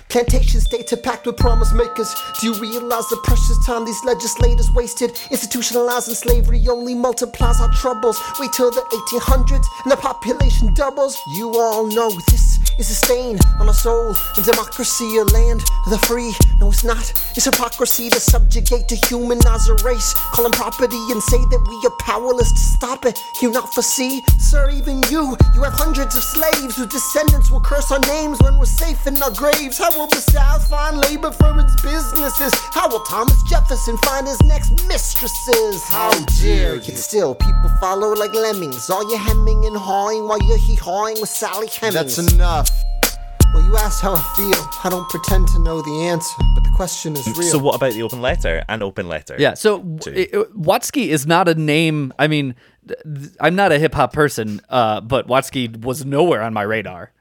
Plantation states are packed with promise makers. Do you realize the precious time these legislators wasted? Institutionalizing slavery only multiplies our troubles. Wait till the 1800s and the population doubles. You all know this is a stain on our soul. And democracy, a land of the free. No, it's not. It's hypocrisy to subjugate, to humanize a race. Call them property and say that we are powerless to stop it. You not foresee, sir, even you. You have hundreds of slaves whose descendants will curse our names when we're safe in our graves. How will the South find labor for its businesses? How will Thomas Jefferson find his next mistresses? How dare you? Yet still, people follow like lemmings. All you hemming and hawing while you're hee-hawing with Sally Hemings. That's enough. Well, you asked how I feel. I don't pretend to know the answer, but the question is real. So what about the open letter and open letter? Yeah, so w- it- Watsky is not a name. I mean, th- th- I'm not a hip hop person, uh, but Watsky was nowhere on my radar.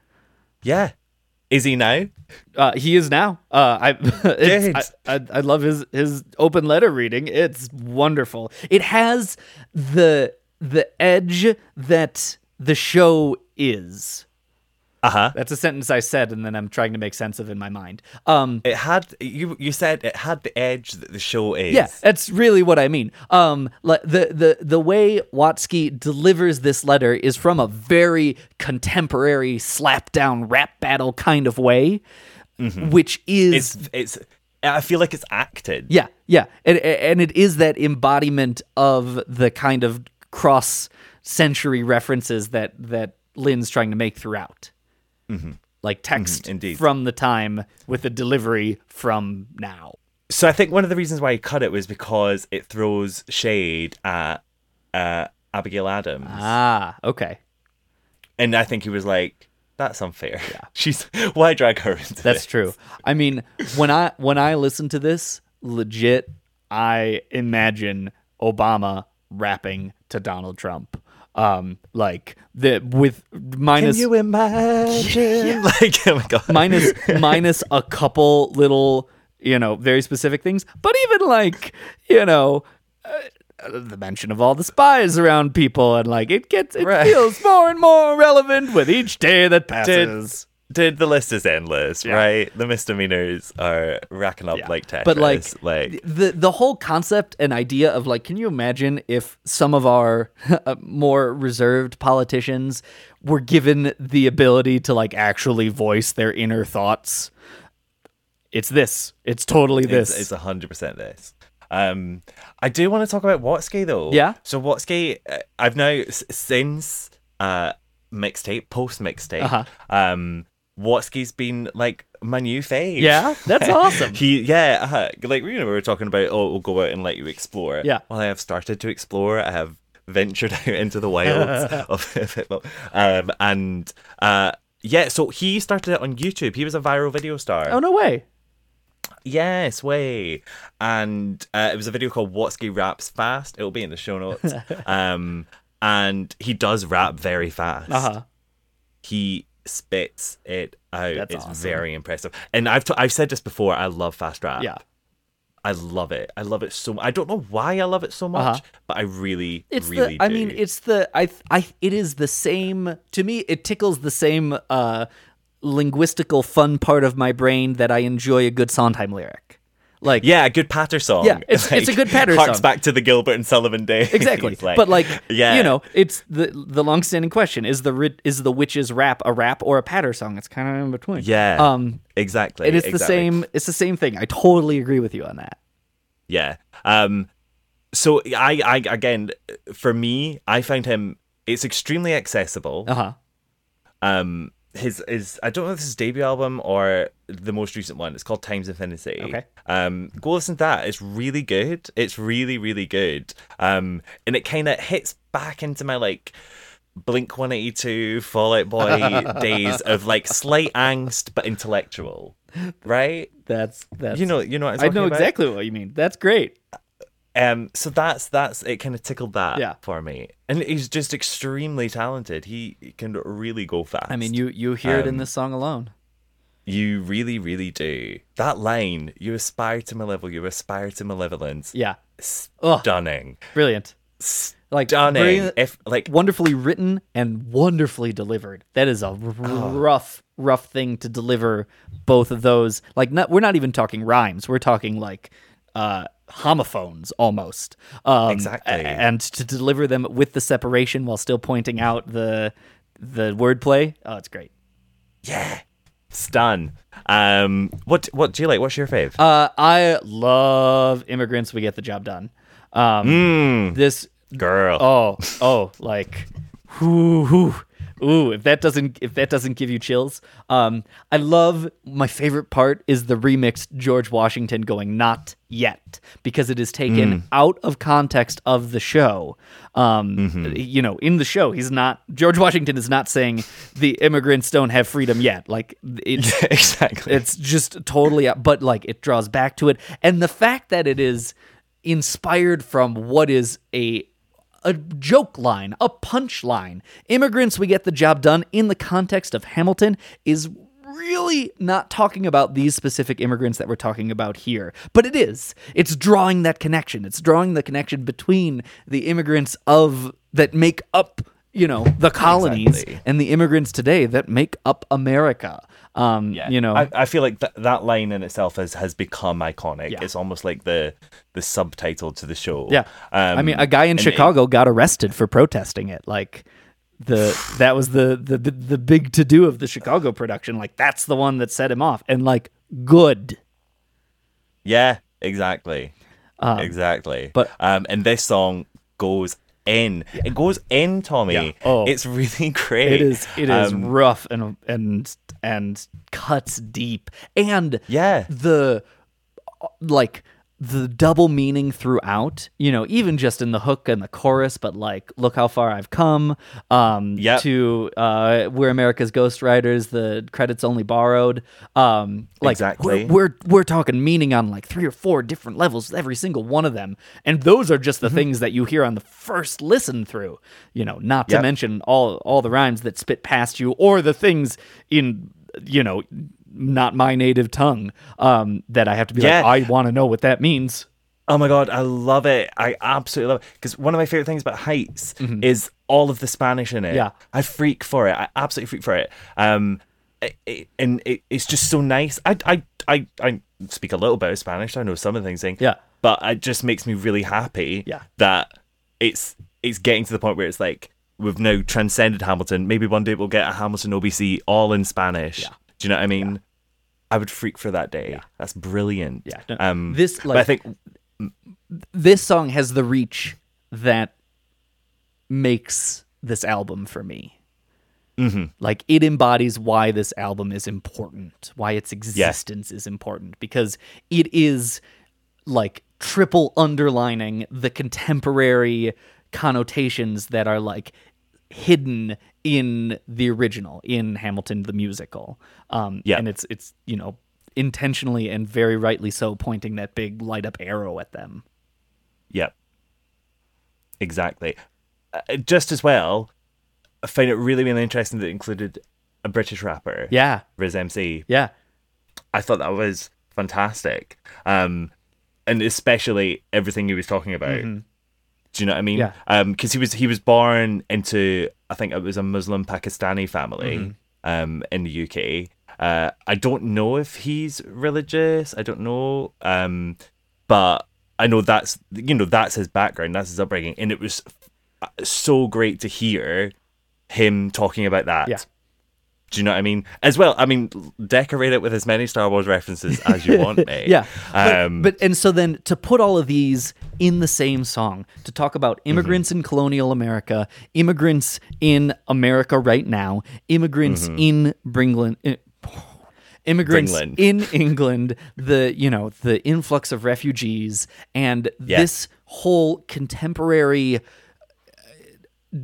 Yeah. Is he now? Uh, he is now. Uh, I, I, I I love his his open letter reading. It's wonderful. It has the the edge that the show is. Uh huh. That's a sentence I said, and then I'm trying to make sense of in my mind. Um, It had you. You said it had the edge that the show is. Yeah, that's really what I mean. Um, le- the the the way Watsky delivers this letter is from a very contemporary slap down rap battle kind of way, which is Mm-hmm. It's it's. I feel like it's acted. yeah, yeah, and and it is that embodiment of the kind of cross century references that that Lin's trying to make throughout. Like text Mhm, indeed. from the time with a delivery from now. So I think one of the reasons why he cut it was because it throws shade at uh, Abigail Adams, Ah, okay. and I think he was like, "That's unfair. Yeah. She's why drag her into That's this?" true. I mean, when I when I listen to this, legit, I imagine Obama rapping to Donald Trump. Um, like the with minus Can you imagine? Like, oh my god. minus minus a couple little, you know, very specific things, but even like, you know, uh, the mention of all the spies around people and like it gets it Right. feels more and more relevant with each day that passes. Did the list is endless, Yeah. right? The misdemeanors are racking up like Tetris. But like, like the the whole concept and idea of like, can you imagine if some of our uh, more reserved politicians were given the ability to like actually voice their inner thoughts? It's this. It's totally this. It's, it's a hundred percent this. Um, I do want to talk about Watsky though. Yeah? So Watsky, uh, I've now since uh mixtape, post mixtape, Uh-huh. um, Watsky's been like my new fave. Yeah? That's awesome. he, yeah, uh, like you know, we were talking about. Oh, we'll go out and let you explore. Yeah. Well, I have started to explore. I have ventured out into the wilds of um, and uh, yeah. So he started it on YouTube. He was a viral video star. oh no way. Yes, way. And uh, it was a video called Watsky Raps Fast. It'll be in the show notes. um, and he does rap very fast. Uh-huh. He spits it out. That's it's awesome. very impressive. And I've t- I've said this before. I love fast rap. Yeah. I love it. I love it so. much. I don't know why I love it so much, Uh-huh. but I really, It's really. the I do. mean, it's the I I it is the same to me it tickles the same uh linguistical fun part of my brain that I enjoy a good Sondheim lyric. Like Yeah, a good patter song. Yeah, it's- it's a good patter harks song. back to the Gilbert and Sullivan days. exactly. Like, but like, yeah, you know, it's the the long-standing question: is the is the witches rap a rap or a patter song? It's kind of in between. yeah, Um, exactly. and it's the same. It's the same thing. I totally agree with you on that. Yeah. Um. So I, I again, for me, I found him. It's extremely accessible. Uh huh. Um. His is I don't know if this is debut album or the most recent one. It's called Times Infinity. Okay. Um. Go listen to that. It's really good. It's really really good. Um. And it kind of hits back into my like. Blink 182 Fall Out Boy days of like slight angst but intellectual, right? That's that's. You know, you know what I'm I know about? exactly what you mean. That's great. Um, so that's that's it. Kind of tickled that Yeah. for me, and he's just extremely talented. He, can really go fast. I mean, you you hear it in Um, this song alone. you really, really do. That line, "You aspire to level, you aspire to malevolence." Yeah. Ugh. stunning, Brilliant. Like stunning. brilliant- If like, wonderfully written and wonderfully delivered. That is a r- Oh. rough, rough thing to deliver both of those. Like, not, we're not even talking rhymes. We're talking like uh, homophones almost. Um, Exactly. And to deliver them with the separation while still pointing out the the wordplay. Oh, it's great. yeah, stun. Um, what what do you like? What's your fave? Uh, I love immigrants. We get the job done. Um, Mm, This girl. Oh, oh, like, whoo, whoo, ooh. If that doesn't, if that doesn't give you chills, um, I love. My favorite part is the remixed George Washington going "not yet" because it is taken out of context of the show. Um, you know, in the show, he's not. George Washington is not saying the immigrants don't have freedom yet. Like it's exactly. it's just totally but like it draws back to it and the fact that it is inspired from what is a a joke line, a punch line. Immigrants, we get the job done in the context of Hamilton is really not talking about these specific immigrants that we're talking about here. But it is. It's drawing that connection. It's drawing the connection between the immigrants of that make up, you know, the colonies Exactly. and the immigrants today that make up America. Um, Yeah, you know, I, I feel like th- that line in itself has, has become iconic. Yeah. It's almost like the the subtitle to the show. Yeah. I mean, Um, a guy in and it- Chicago got arrested for protesting it. Like the that was the the the big to do of the Chicago production. Like that's the one that set him off. And like good. yeah, exactly, exactly. Um, but- um, and this song goes in. It goes in, Tommy. Yeah. Oh. it's really great. It is it is Um, rough and and and cuts deep. And Yeah. the like the double meaning throughout, you know, even just in the hook and the chorus, but like, look how far I've come. Um, Yep. to uh, we're America's Ghostwriters. The credits only borrowed. Um, like Exactly. we're, we're we're talking meaning on like three or four different levels, every single one of them, and those are just the Mm-hmm. things that you hear on the first listen through. You know, not to Yep. mention all all the rhymes that spit past you, or the things in you know not my native tongue um, that I have to be Yeah. like, I want to know what that means. Oh my god, I love it. I absolutely love it. Because one of my favorite things about Heights is all of the Spanish in it. Mm-hmm. Yeah. I freak for it. I absolutely freak for it. Um, it, it- and it, it's just so nice. I, I, I, I speak a little bit of Spanish. I know some of the things. saying, Yeah. But it just makes me really happy. Yeah. That it's it's getting to the point where it's like we've now transcended Hamilton. Maybe one day we'll get a Hamilton OBC all in Spanish. Yeah. Do you know what I mean? I would freak for that day. That's brilliant. Yeah. No, Um, this, but I think This song has the reach that makes this album for me. Mm-hmm. Like it embodies why this album is important, why its existence is important, because it is like triple underlining the contemporary connotations that are like hidden in the original in Hamilton the musical. Um Yeah. and it's it's you know intentionally and very rightly so pointing that big light up arrow at them. Yep. Exactly. Uh, just as well, I find it really, really interesting that it included a British rapper. Yeah. Riz MC. Yeah. I thought that was fantastic. Um, and especially everything he was talking about. Do you know what I mean? Yeah. Um, because he was he was born into I think it was a Muslim Pakistani family. Um, in the UK. Uh, I don't know if he's religious. I don't know, um, but I know that's you know that's his background, that's his upbringing, and it was uh, so great to hear him talking about that. Yeah. Do you know what I mean? As well, I mean, decorate it with as many Star Wars references as you want, mate. yeah. But, Um, but and so then to put all of these in the same song to talk about immigrants in colonial America, immigrants in America right now, immigrants in Bringland. eh, Immigrants Bringland. in England, the you know the influx of refugees, and Yeah. this whole contemporary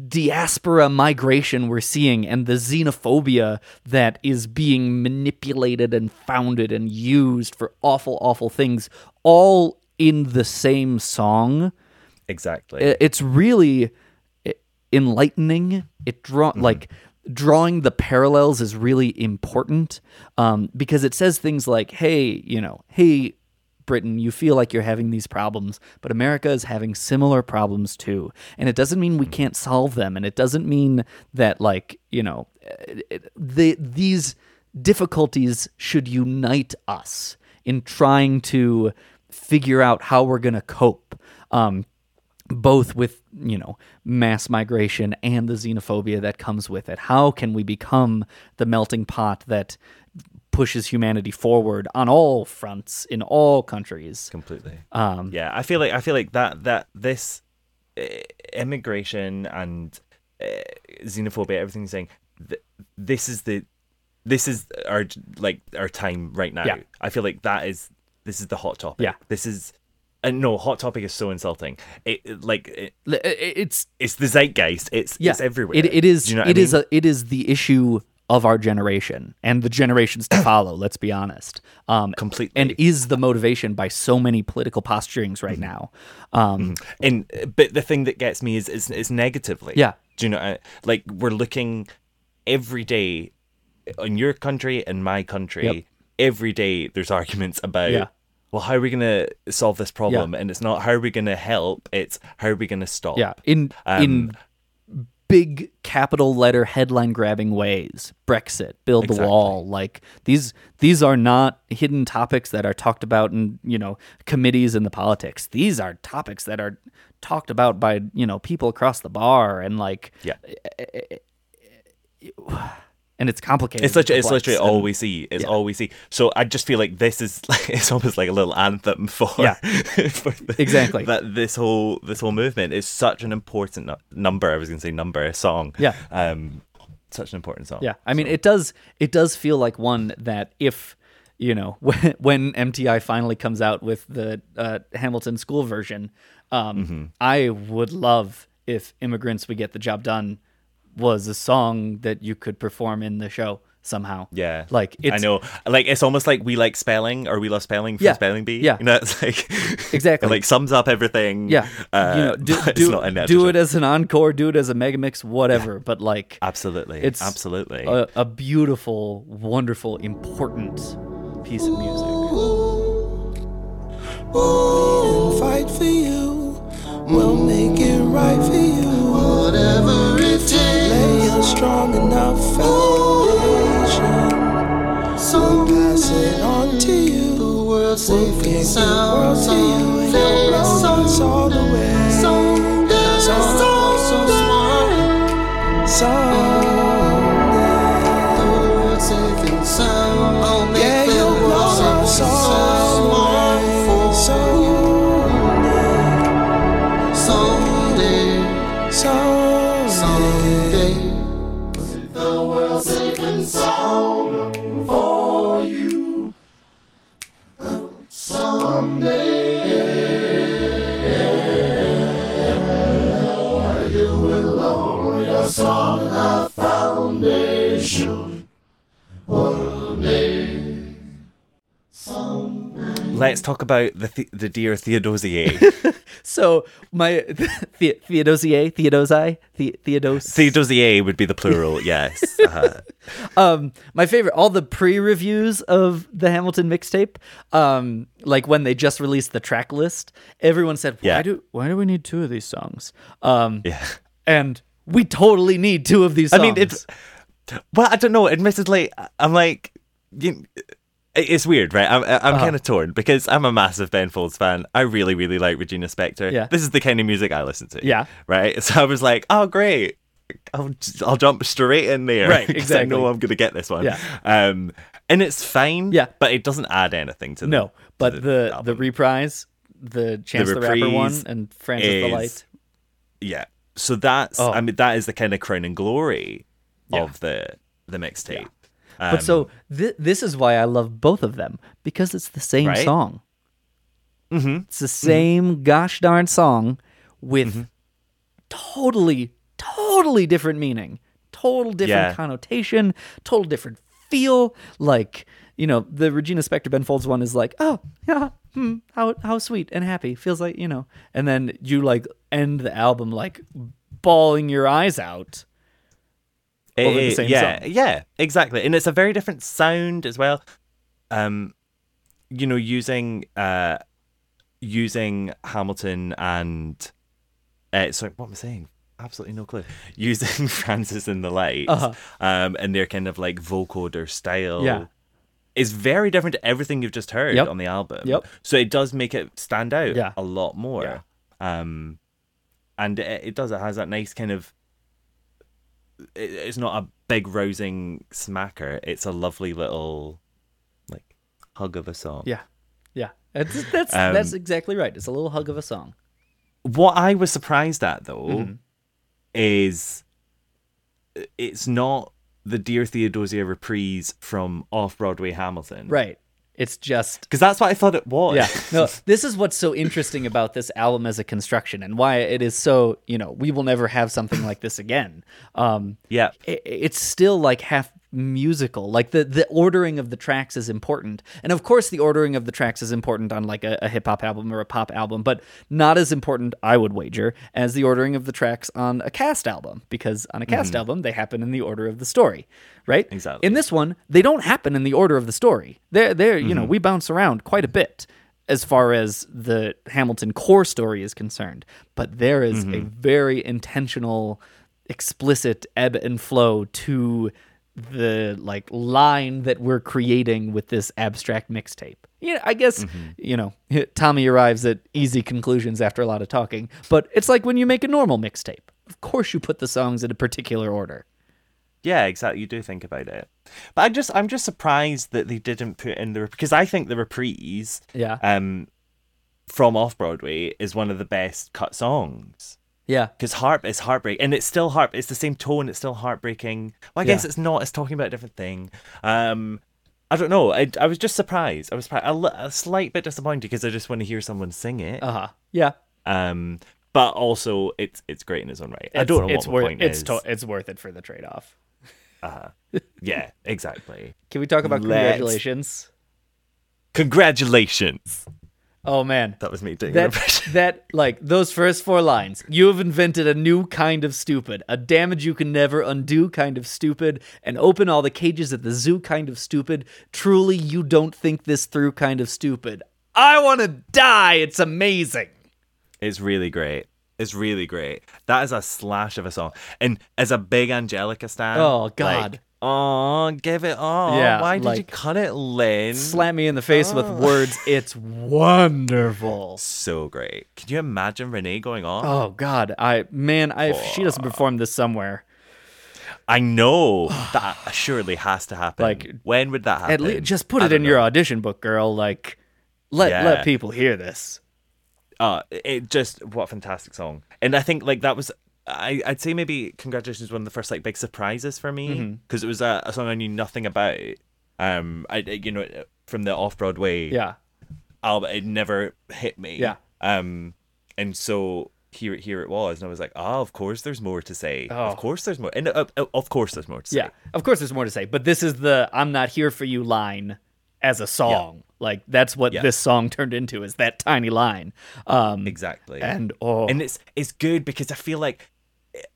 diaspora migration we're seeing and the xenophobia that is being manipulated and founded and used for awful, awful things, all in the same song. exactly. It's really enlightening. It draw like drawing the parallels is really important um, because it says things like, "Hey, you know, hey." Britain, you feel like you're having these problems, but America is having similar problems too. And it doesn't mean we can't solve them. And it doesn't mean that, like, you know, it- the, these difficulties should unite us in trying to figure out how we're going to cope. Um, both with you know mass migration and the xenophobia that comes with it how can we become the melting pot that pushes humanity forward on all fronts in all countries completely. um yeah, I feel like I feel like that that this uh, immigration and uh, xenophobia, everything you're saying, th- this is the this is our like our time right now. Yeah. I feel like that is this is the hot topic. Yeah. this is. And no, hot topic is so insulting. It it- like it, it's it's the zeitgeist. It's yeah it's everywhere. it, it is Do you know what it I is a it is the issue of our generation and the generations to follow let's be honest um Completely. and is the motivation by so many political posturings right now um and but the thing that gets me is is, is negatively. Yeah. Do you know? uh, Like we're looking every day in your country and my country. Yep. Every day there's arguments about. Yeah. Well, how are we gonna solve this problem? And it's not how are we gonna help. It's how are we gonna stop? Yeah, in Um, in big capital letter headline grabbing ways. Brexit, build the wall. Like these these are not hidden topics that are talked about in, you know, committees in the politics. These are topics that are talked about by, you know, people across the bar and like Yeah. Eh, eh, eh, and it's complicated. It's literally, it's literally all we see. It's Yeah. all we see. So I just feel like this is like it's almost like a little anthem for Yeah. for the- Exactly. that this whole this whole movement is such an important nu- number. I was going to say number, a song. Yeah. Um, such an important song. Yeah, I mean, it does. It does feel like one that if you know when, when MTI finally comes out with the uh, Hamilton School version, um, Mm-hmm. I would love if "Immigrants We Get the Job Done" was a song that you could perform in the show somehow. Yeah, like it's I know. Like it's almost like we like spelling or we love spelling for Yeah, spelling bee. yeah. you know, it's like Exactly. it like sums up everything. Yeah, uh, you know, do, do, not in the do it as an encore, do it as a mega mix, whatever. But like, Absolutely, it's absolutely. a, a beautiful, wonderful, important piece of music. and fight for you. We'll make it right for you. Whatever strong enough foundation. So pass it on to you. The world safe and sound. The world to you. Your love all the way. Someday, someday, someday. Let's talk about the the, the dear Theodosier. So my the, Theodosier, Theodosi, the, Theodos. Theodosier would be the plural. Yes. Uh, um, my favorite, all the pre-reviews of the Hamilton mixtape, um, like when they just released the track list, everyone said, "Why Yeah. do why do we need two of these songs?" Um, yeah. and we totally need two of these. Songs. I mean, it's well, I don't know. Admittedly, I'm like, you, it's weird, right? I'm I'm Uh-huh. kind of torn because I'm a massive Ben Folds fan. I really really like Regina Spektor. Yeah. this is the kind of music I listen to. Yeah. right. So I was like, oh great. I'll, I'll jump straight in there. Right, exactly. I know I'm gonna get this one. Yeah. Um, and it's fine. Yeah. but it doesn't add anything to the, No, but to the the, album. reprise, the Chance the, Rapper one, and Francis the Light. Yeah. So that's Oh. I mean that is the kind of crowning glory Yeah. of the the mixtape. but Um, so th- this is why I love both of them because it's the same Right? song. Mm-hmm. It's the same gosh darn song with totally, totally different meaning, total different Yeah. connotation, total different feel. Like you know, the Regina Spektor Ben Folds one is like, oh yeah, hmm, how how sweet and happy feels like you know, and then you like end the album like bawling your eyes out. Over the same yeah, song. yeah, exactly. And it's a very different sound as well. Um, you know, using uh, using Hamilton and uh, sorry, what am I saying? Absolutely no clue. Using Francis and the Lights, Uh-huh. um, and their kind of like vocoder style, Yeah. is very different to everything you've just heard Yep. on the album. Yep. So it does make it stand out Yeah. a lot more. Yeah. Um, and it, it does. It has that nice kind of. It, it's not a big rousing smacker. It's a lovely little, like, hug of a song. Yeah, yeah. That's that's Um, that's exactly right. It's a little hug of a song. What I was surprised at though Mhm. is it's not the Dear Theodosia reprise from off Broadway Hamilton. Right. It's just Because that's what I thought it was. yeah. No, this is what's so interesting about this album as a construction and why it is so, you know, we will never have something like this again. Um yeah. i- it's still like half musical. Like the the ordering of the tracks is important. And of course the ordering of the tracks is important on like a, a hip hop album or a pop album, but not as important, I would wager, as the ordering of the tracks on a cast album. Because on a cast Mhm. album, they happen in the order of the story. Right? Exactly. In this one, they don't happen in the order of the story. They're they're, you know, Mhm. we bounce around quite a bit as far as the Hamilton core story is concerned. But there is a Mhm. very intentional, explicit ebb and flow to the like line that we're creating with this abstract mixtape. Yeah, I guess you know Tommy arrives at easy conclusions after a lot of talking, but it's like when you make a normal mixtape. Of course, you put the songs in a particular order. Yeah, exactly. You do think about it, but I just I'm just surprised that they didn't put in the because I think the reprise, Yeah. um, from off Broadway is one of the best cut songs. Yeah. Because harp is heartbreak, and it's still harp. It's the same tone. It's still heartbreaking. Well, I Yeah. guess it's not. It's talking about a different thing. Um, I don't know. I, I was just surprised. I was. A, a slight bit disappointed because I just want to hear someone sing it. Uh huh. Yeah. Um, but also it's it's great in its own right. I It's- don't know it's what worth point it's is. to- it's worth it for the trade off. uh, huh. yeah, exactly. Can we talk about Let's- congratulations? Congratulations. Oh man, That was me doing that that like those first four lines. You have invented a new kind of stupid, a damage you can never undo kind of stupid, and open all the cages at the zoo kind of stupid. Truly, you don't think this through kind of stupid. I want to die. It's amazing. It's really great. It's really great. That is a slash of a song. And as a big Angelica stan, Oh, God. like, oh, give it all. Yeah, Why did you cut it, Lin? Slap me in the face with Oh. words. It's wonderful. So great. Can you imagine Renee going on? Oh God, I man, I if she doesn't perform this somewhere. I know that surely has to happen. Like, when would that happen? At least just put it in don't your audition book, girl. Like, let Yeah. let people hear this. Uh, it just what a fantastic song. And I think like that was I I'd say maybe congratulations was one of the first like big surprises for me because it was a, a song I knew nothing about. Um, I you know from the off Broadway Yeah. album it never hit me. Yeah. Um, and so here here it was, and I was like, oh, of course there's more to say. Oh. Of course there's more, and uh, uh, of course there's more to say. Yeah, of course, there's more to say, but this is the "I'm not here for you" line as a song. Like that's what Yeah. this song turned into is that tiny line. Um, Exactly. And oh, and it's it's good because I feel like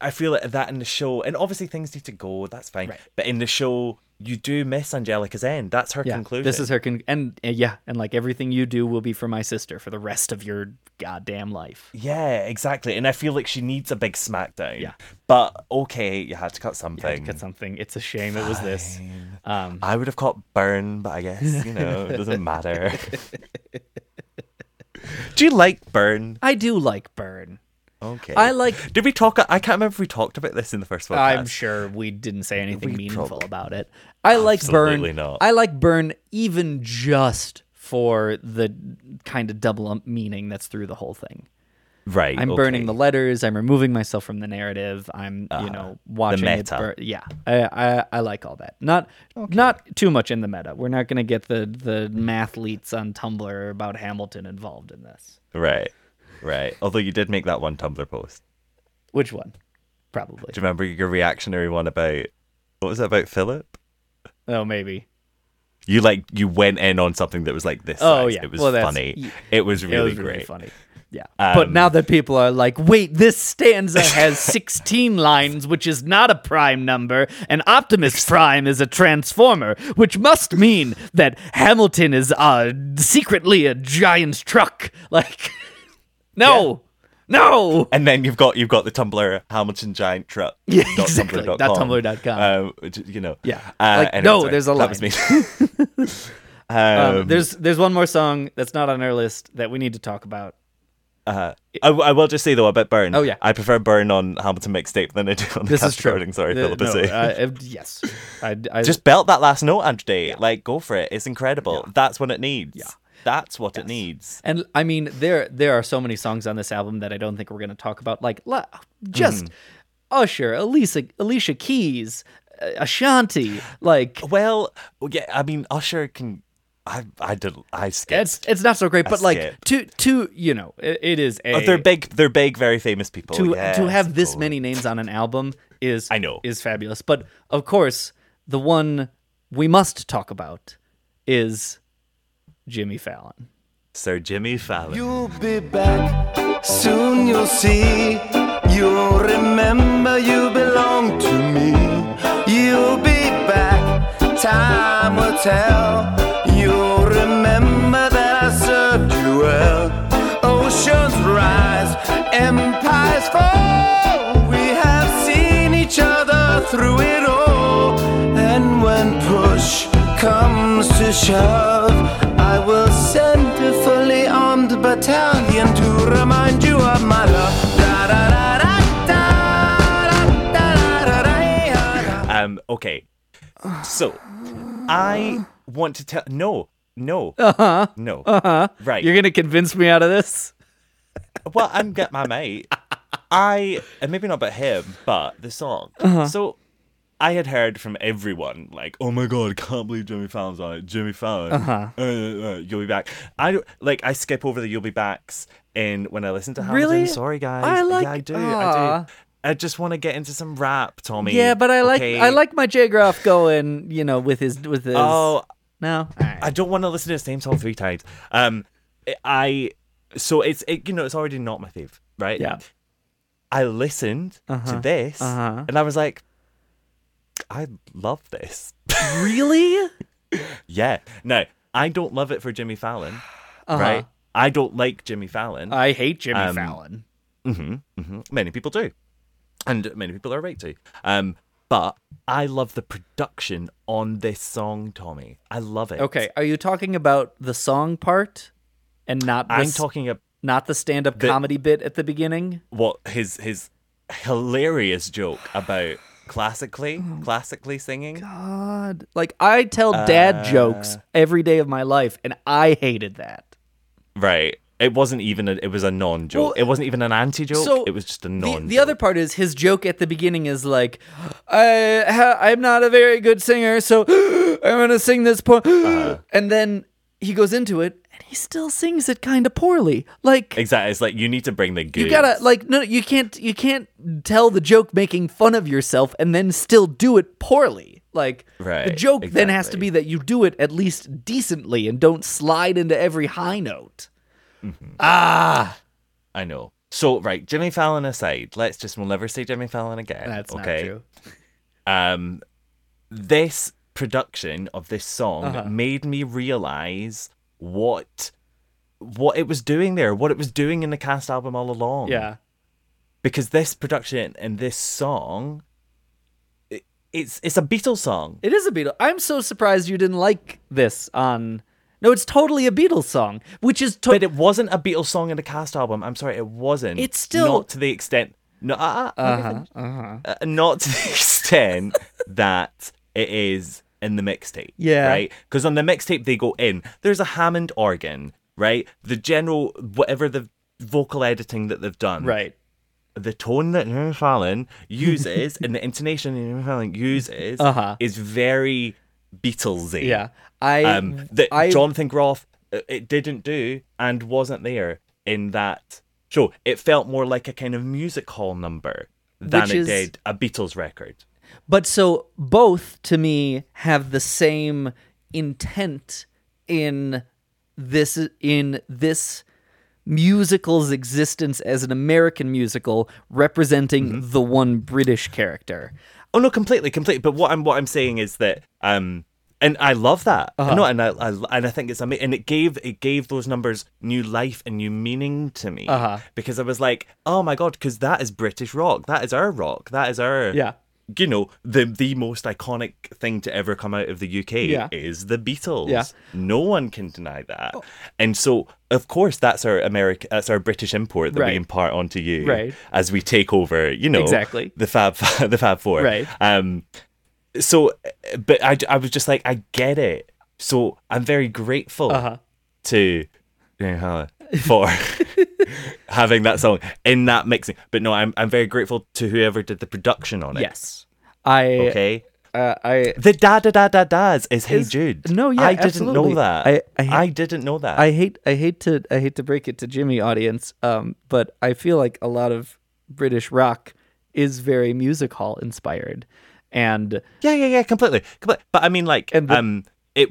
I feel like that in the show, and obviously things need to go. That's fine. Right. But in the show, you do miss Angelica's end. That's her Yeah, conclusion. this is her con- and uh, yeah, and like everything you do will be for my sister for the rest of your goddamn life. Yeah, exactly. And I feel like she needs a big smackdown. Yeah. But okay, you had to cut something. To get something. It's a shame it was this. Um, I would have caught burn, but I guess, you know, it doesn't matter. Do you like burn? I do like Burn. Okay. I like. Did we talk? I can't remember if we talked about this in the first podcast. I'm sure we didn't say anything We meaningful prob- about it. I like Burn. not. I like Burn even just for the kind of double um, meaning that's through the whole thing. Right. I'm burning the letters. I'm removing myself from the narrative. I'm, you know, watching it meta. burn. Yeah, I, I, I like all that. Not, not too much in the meta. We're not gonna get the the mathletes on Tumblr about Hamilton involved in this. Right. Right. Although you did make that one Tumblr post. Which one? Probably. Do you remember your reactionary one about what was it about Philip? Oh, maybe. You like you went in on something that was like this. Oh, size. yeah. It was Well, funny. It was really it was great. really funny. Yeah. but Um, now that people are like, wait, this stanza has 16 lines, which is not a prime number, and Optimus Prime is a transformer, which must mean that Hamilton is uh, secretly a giant truck. Like, no, no. And then you've got you've got the Tumblr Hamilton Giant Truck. Yeah, exactly. Tumblr dot Dot com. Tumblr. Um, which, you know. Yeah. Uh, Like, anyway, no, sorry, there's a That was me. um, Um, there's there's one more song that's not on our list that we need to talk about. uh, I, I will just say though about Burn. Oh, yeah. I prefer Burn on Hamilton mixtape than I do on the This is cast true. Sorry, Uh, Philip. no, uh, uh, yes. I, I, just belt that last note, Andra. Like, go for it. It's incredible. That's what it needs. Yeah. That's what it needs. And I mean, there there are so many songs on this album that I don't think we're going to talk about. Like, la- just Mm-hmm. Usher, Alicia, Alicia Keys, uh, Ashanti. Like, Well, yeah. I mean, Usher can. I I did. I skipped. it's it's not so great, I but like skipped. to to you know, it, it is a Oh, they're big. They're big, very famous people. to Yeah, to have this many names on an album is I know. is fabulous. But of course, the one we must talk about is Jimmy Fallon. Sir Jimmy Fallon. You'll be back, soon you'll see. You'll remember you belong to me. You'll be back, time will tell. You'll remember that I served you well. Oceans rise, empires fall. We have seen each other through it all. And when push comes to shove, I will send a fully armed battalion to remind you of my love. Um, okay. So, I want to tell. No, no. Uh huh. No. Uh huh. Right. You're going to convince me out of this? well, I'm get my mate. I, and maybe not about him, but the song. Uh-huh. So, I had heard from everyone like, "Oh my god, I can't believe Jimmy Fallon's on it." Jimmy Fallon, Uh-huh. uh, uh, you'll be back. I like. I skip over the "You'll be backs" in when I listen to Hamilton. Really? Sorry, guys. I like- Yeah, I do. I do. I just want to get into some rap, Tommy. Yeah, but I like okay? I like my J Groff going, you know, with his with his. Oh, no. I don't want to listen to the same song three times. Um, I so it's it, you know it's already not my fave, right? Yeah. I listened Uh-huh, to this uh-huh. and I was like, I love this. really? yeah. No, I don't love it for Jimmy Fallon, Uh-huh. right? I don't like Jimmy Fallon. I hate Jimmy Um, Fallon. hmm hmm Many people do, and many people are right to. Um, but I love the production on this song, Tommy. I love it. Okay, are you talking about the song part and not the I'm talking about not the stand-up the- comedy bit at the beginning? what his his hilarious joke about classically Oh, classically singing. God, like I tell dad Uh, jokes every day of my life, and I hated that. Right. It wasn't even a, it was a non joke. Well, it wasn't even an anti joke. so it was just a The, non. the other part is his joke at the beginning is like, I ha- I'm not a very good singer, so I'm gonna sing this poem, Uh-huh. and then he goes into it and he still sings it kind of poorly. Like Exactly. It's like you need to bring the goods. you gotta like no, you can't you can't tell the joke making fun of yourself and then still do it poorly. Like the Right, joke then has to be that you do it at least decently and don't slide into every high note. Ah, I know. So right, Jimmy Fallon aside, let's just we'll never see Jimmy Fallon again. that's okay? not true. Um, this production of this song Uh-huh. made me realize what what it was doing there, what it was doing in the cast album all along. Yeah. because this production and this song, it, it's it's a Beatles song. It is a Beatles. I'm so surprised you didn't like this on. No, it's totally a Beatles song, which is to- But it wasn't a Beatles song in the cast album. I'm sorry, it wasn't. It's still- not to the extent. No, uh, uh, Uh-huh, uh-huh. uh, not to the extent that it is in the mixtape. Yeah. Right? Because on the mixtape they go in. There's a Hammond organ, right? The general whatever the vocal editing that they've done. right. The tone that Jimmy Fallon uses and the intonation that Jimmy Fallon uses Uh-huh. is very Beatlesy. Yeah. I Um, that I Jonathan Groff uh, it didn't do and wasn't there in that show. It felt more like a kind of music hall number than it is- did a Beatles record. But so both to me have the same intent in this in this musical's existence as an American musical representing Mm-hmm. the one British character. Oh no, completely, completely. But what I'm what I'm saying is that um and I love that. Uh-huh. No, and I, I and I think it's amazing. And it gave it gave those numbers new life and new meaning to me. Uh-huh. Because I was like, oh my god, because that is British rock. That is our rock. That is our Yeah. You know the the most iconic thing to ever come out of the UK Yeah. is the Beatles. Yeah. No one can deny that. And so, of course, that's our American, that's our British import that Right. we impart onto you Right. as we take over. You know Exactly. the Fab the Fab Four. Right. Um. So, but I I was just like I get it. So I'm very grateful Uh-huh. to Jane Hannah for having that song in that mixing. But no, I'm I'm very grateful to whoever did the production on it. Yes. I Okay. uh, I The da da da da da's is Hey Jude. no, yeah, I didn't know that. I- I, I- didn't know that. I hate I hate to I hate to break it to Jimmy audience, um, but I feel like a lot of British rock is very music hall inspired, and Yeah, yeah, yeah, completely, completely. But I mean, like, And the- um, it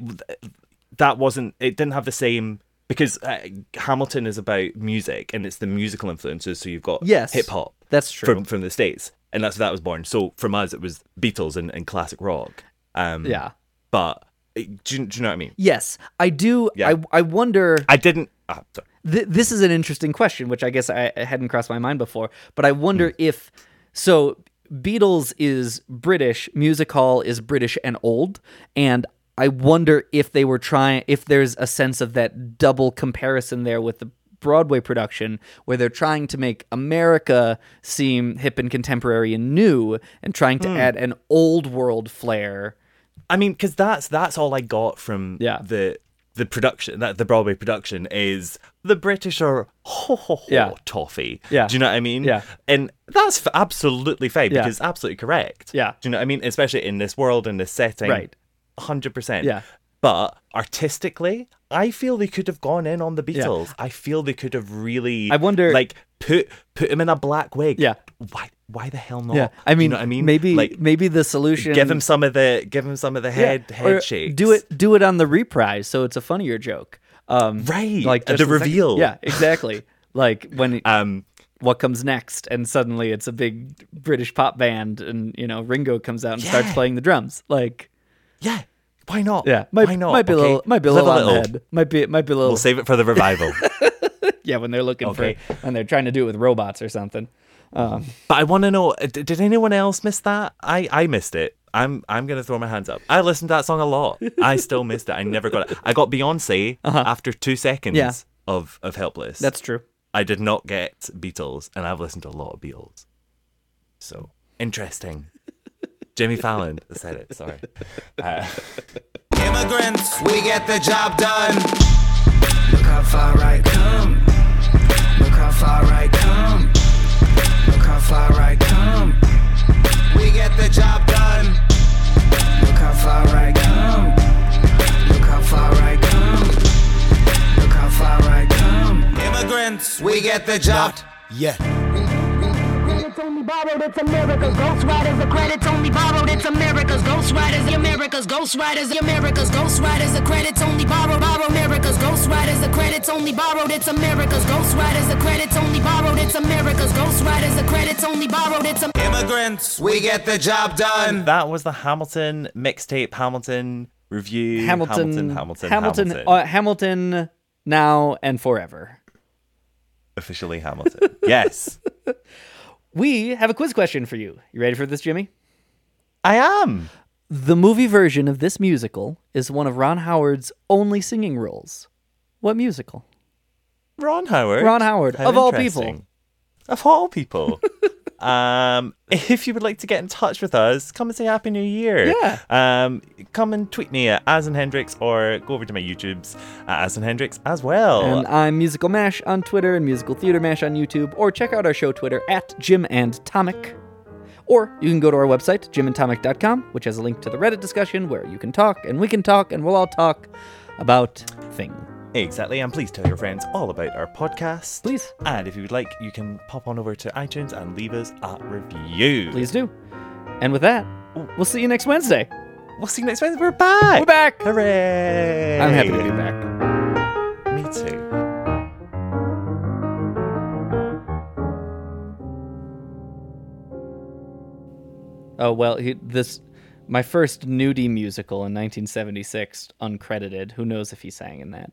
that wasn't. It didn't have the same because uh, Hamilton is about music and it's the musical influences. So you've got Yes, hip hop. that's true. from from the states, and that's where that was born. So from us, it was Beatles and, and classic rock. Um, yeah, but uh, do you, do you know what I mean? yes, I do. Yeah. I I wonder. I didn't. sorry. Th- this is an interesting question, which I guess I, I hadn't crossed my mind before. But I wonder if so. Beatles is British, music hall is British and old, and I wonder if they were trying, if there's a sense of that double comparison there with the Broadway production, where they're trying to make America seem hip and contemporary and new, and trying to hmm. add an old world flair. I mean, because that's that's all I got from Yeah. the the production that the Broadway production is the British are ho ho ho Yeah. toffee. Yeah. Do you know what I mean? Yeah. And that's f- absolutely fine Yeah. because it's absolutely correct. Yeah. Do you know what I mean? Especially in this world in this setting. Right. Hundred percent. Yeah. But artistically, I feel they could have gone in on the Beatles. I feel they could have really. I wonder- like put put him in a black wig. Yeah. Why? Why the hell not? Yeah, I mean, you know I mean? maybe like maybe the solution give him some of the give him some of the head Yeah, head or shakes. Do it do it on the reprise, so it's a funnier joke. Um, Right, like the a second- reveal. Yeah, exactly. like when Um, what comes next, and suddenly it's a big British pop band, and you know Ringo comes out and starts playing the drums. Like, yeah. Why not? yeah, might, Why not? might be a okay? little, might be a little on little. head. Might be, might be a little. We'll save it for the revival. yeah, when they're looking Okay. for, when they're trying to do it with robots or something. Um, but I want to know: uh, Did anyone else miss that? I I missed it. I'm I'm gonna throw my hands up. I listened to that song a lot. I still missed it. I never got it. I got Beyonce after two seconds Uh-huh. Yeah. of of Helpless. that's true. I did not get Beatles, and I've listened to a lot of Beatles. So interesting. Jimmy Fallon said it. Sorry. Uh, Immigrants, we get the job done. Look how far I come. Look how far I come. Look how far I come. We get the job done. Look how far I come. Look how far I come. Look how far I come. Immigrants, we get the job. Yeah. It's only borrowed, it's America's Ghostwriters. The credits only borrowed, it's America's Ghostwriters. America's Ghostwriters. America's Ghostwriters. The credits only borrowed, borrow America's Ghostwriters. The credits credits only borrowed, it's America's Ghostwriters, the credits only borrowed, it's America's Ghostwriters, the credits only borrowed, it's Immigrants, we get the job done. That was the Hamilton mixtape, Hamilton review. Hamilton, Hamilton, Hamilton, Hamilton, Hamilton. uh, Hamilton now and forever. Officially Hamilton. yes, We have a quiz question for you. You ready for this, Jimmy? I am. The movie version of this musical is one of Ron Howard's only singing roles. What musical? Ron Howard. Ron Howard, How of all people. Of all people. um, if you would like to get in touch with us, come and say Happy New Year. Yeah. Um, come and tweet me at Asin Hendrix or go over to my YouTube's at Asin Hendrix as well. And I'm Musical Mash on Twitter and Musical Theater Mash on YouTube, or check out our show Twitter at Jim and Tomic. Or you can go to our website, jimandtomic.com, which has a link to the Reddit discussion where you can talk and we can talk and we'll all talk about things. Exactly, and please tell your friends all about our podcast. Please. And if you would like, you can pop on over to iTunes and leave us a review. Please do. And with that, we'll see you next Wednesday. We'll see you next Wednesday. We're back. We're back. Hooray! I'm happy to be back. Me too. Oh well, he, this my first nudie musical in 1976, uncredited. Who knows if he sang in that?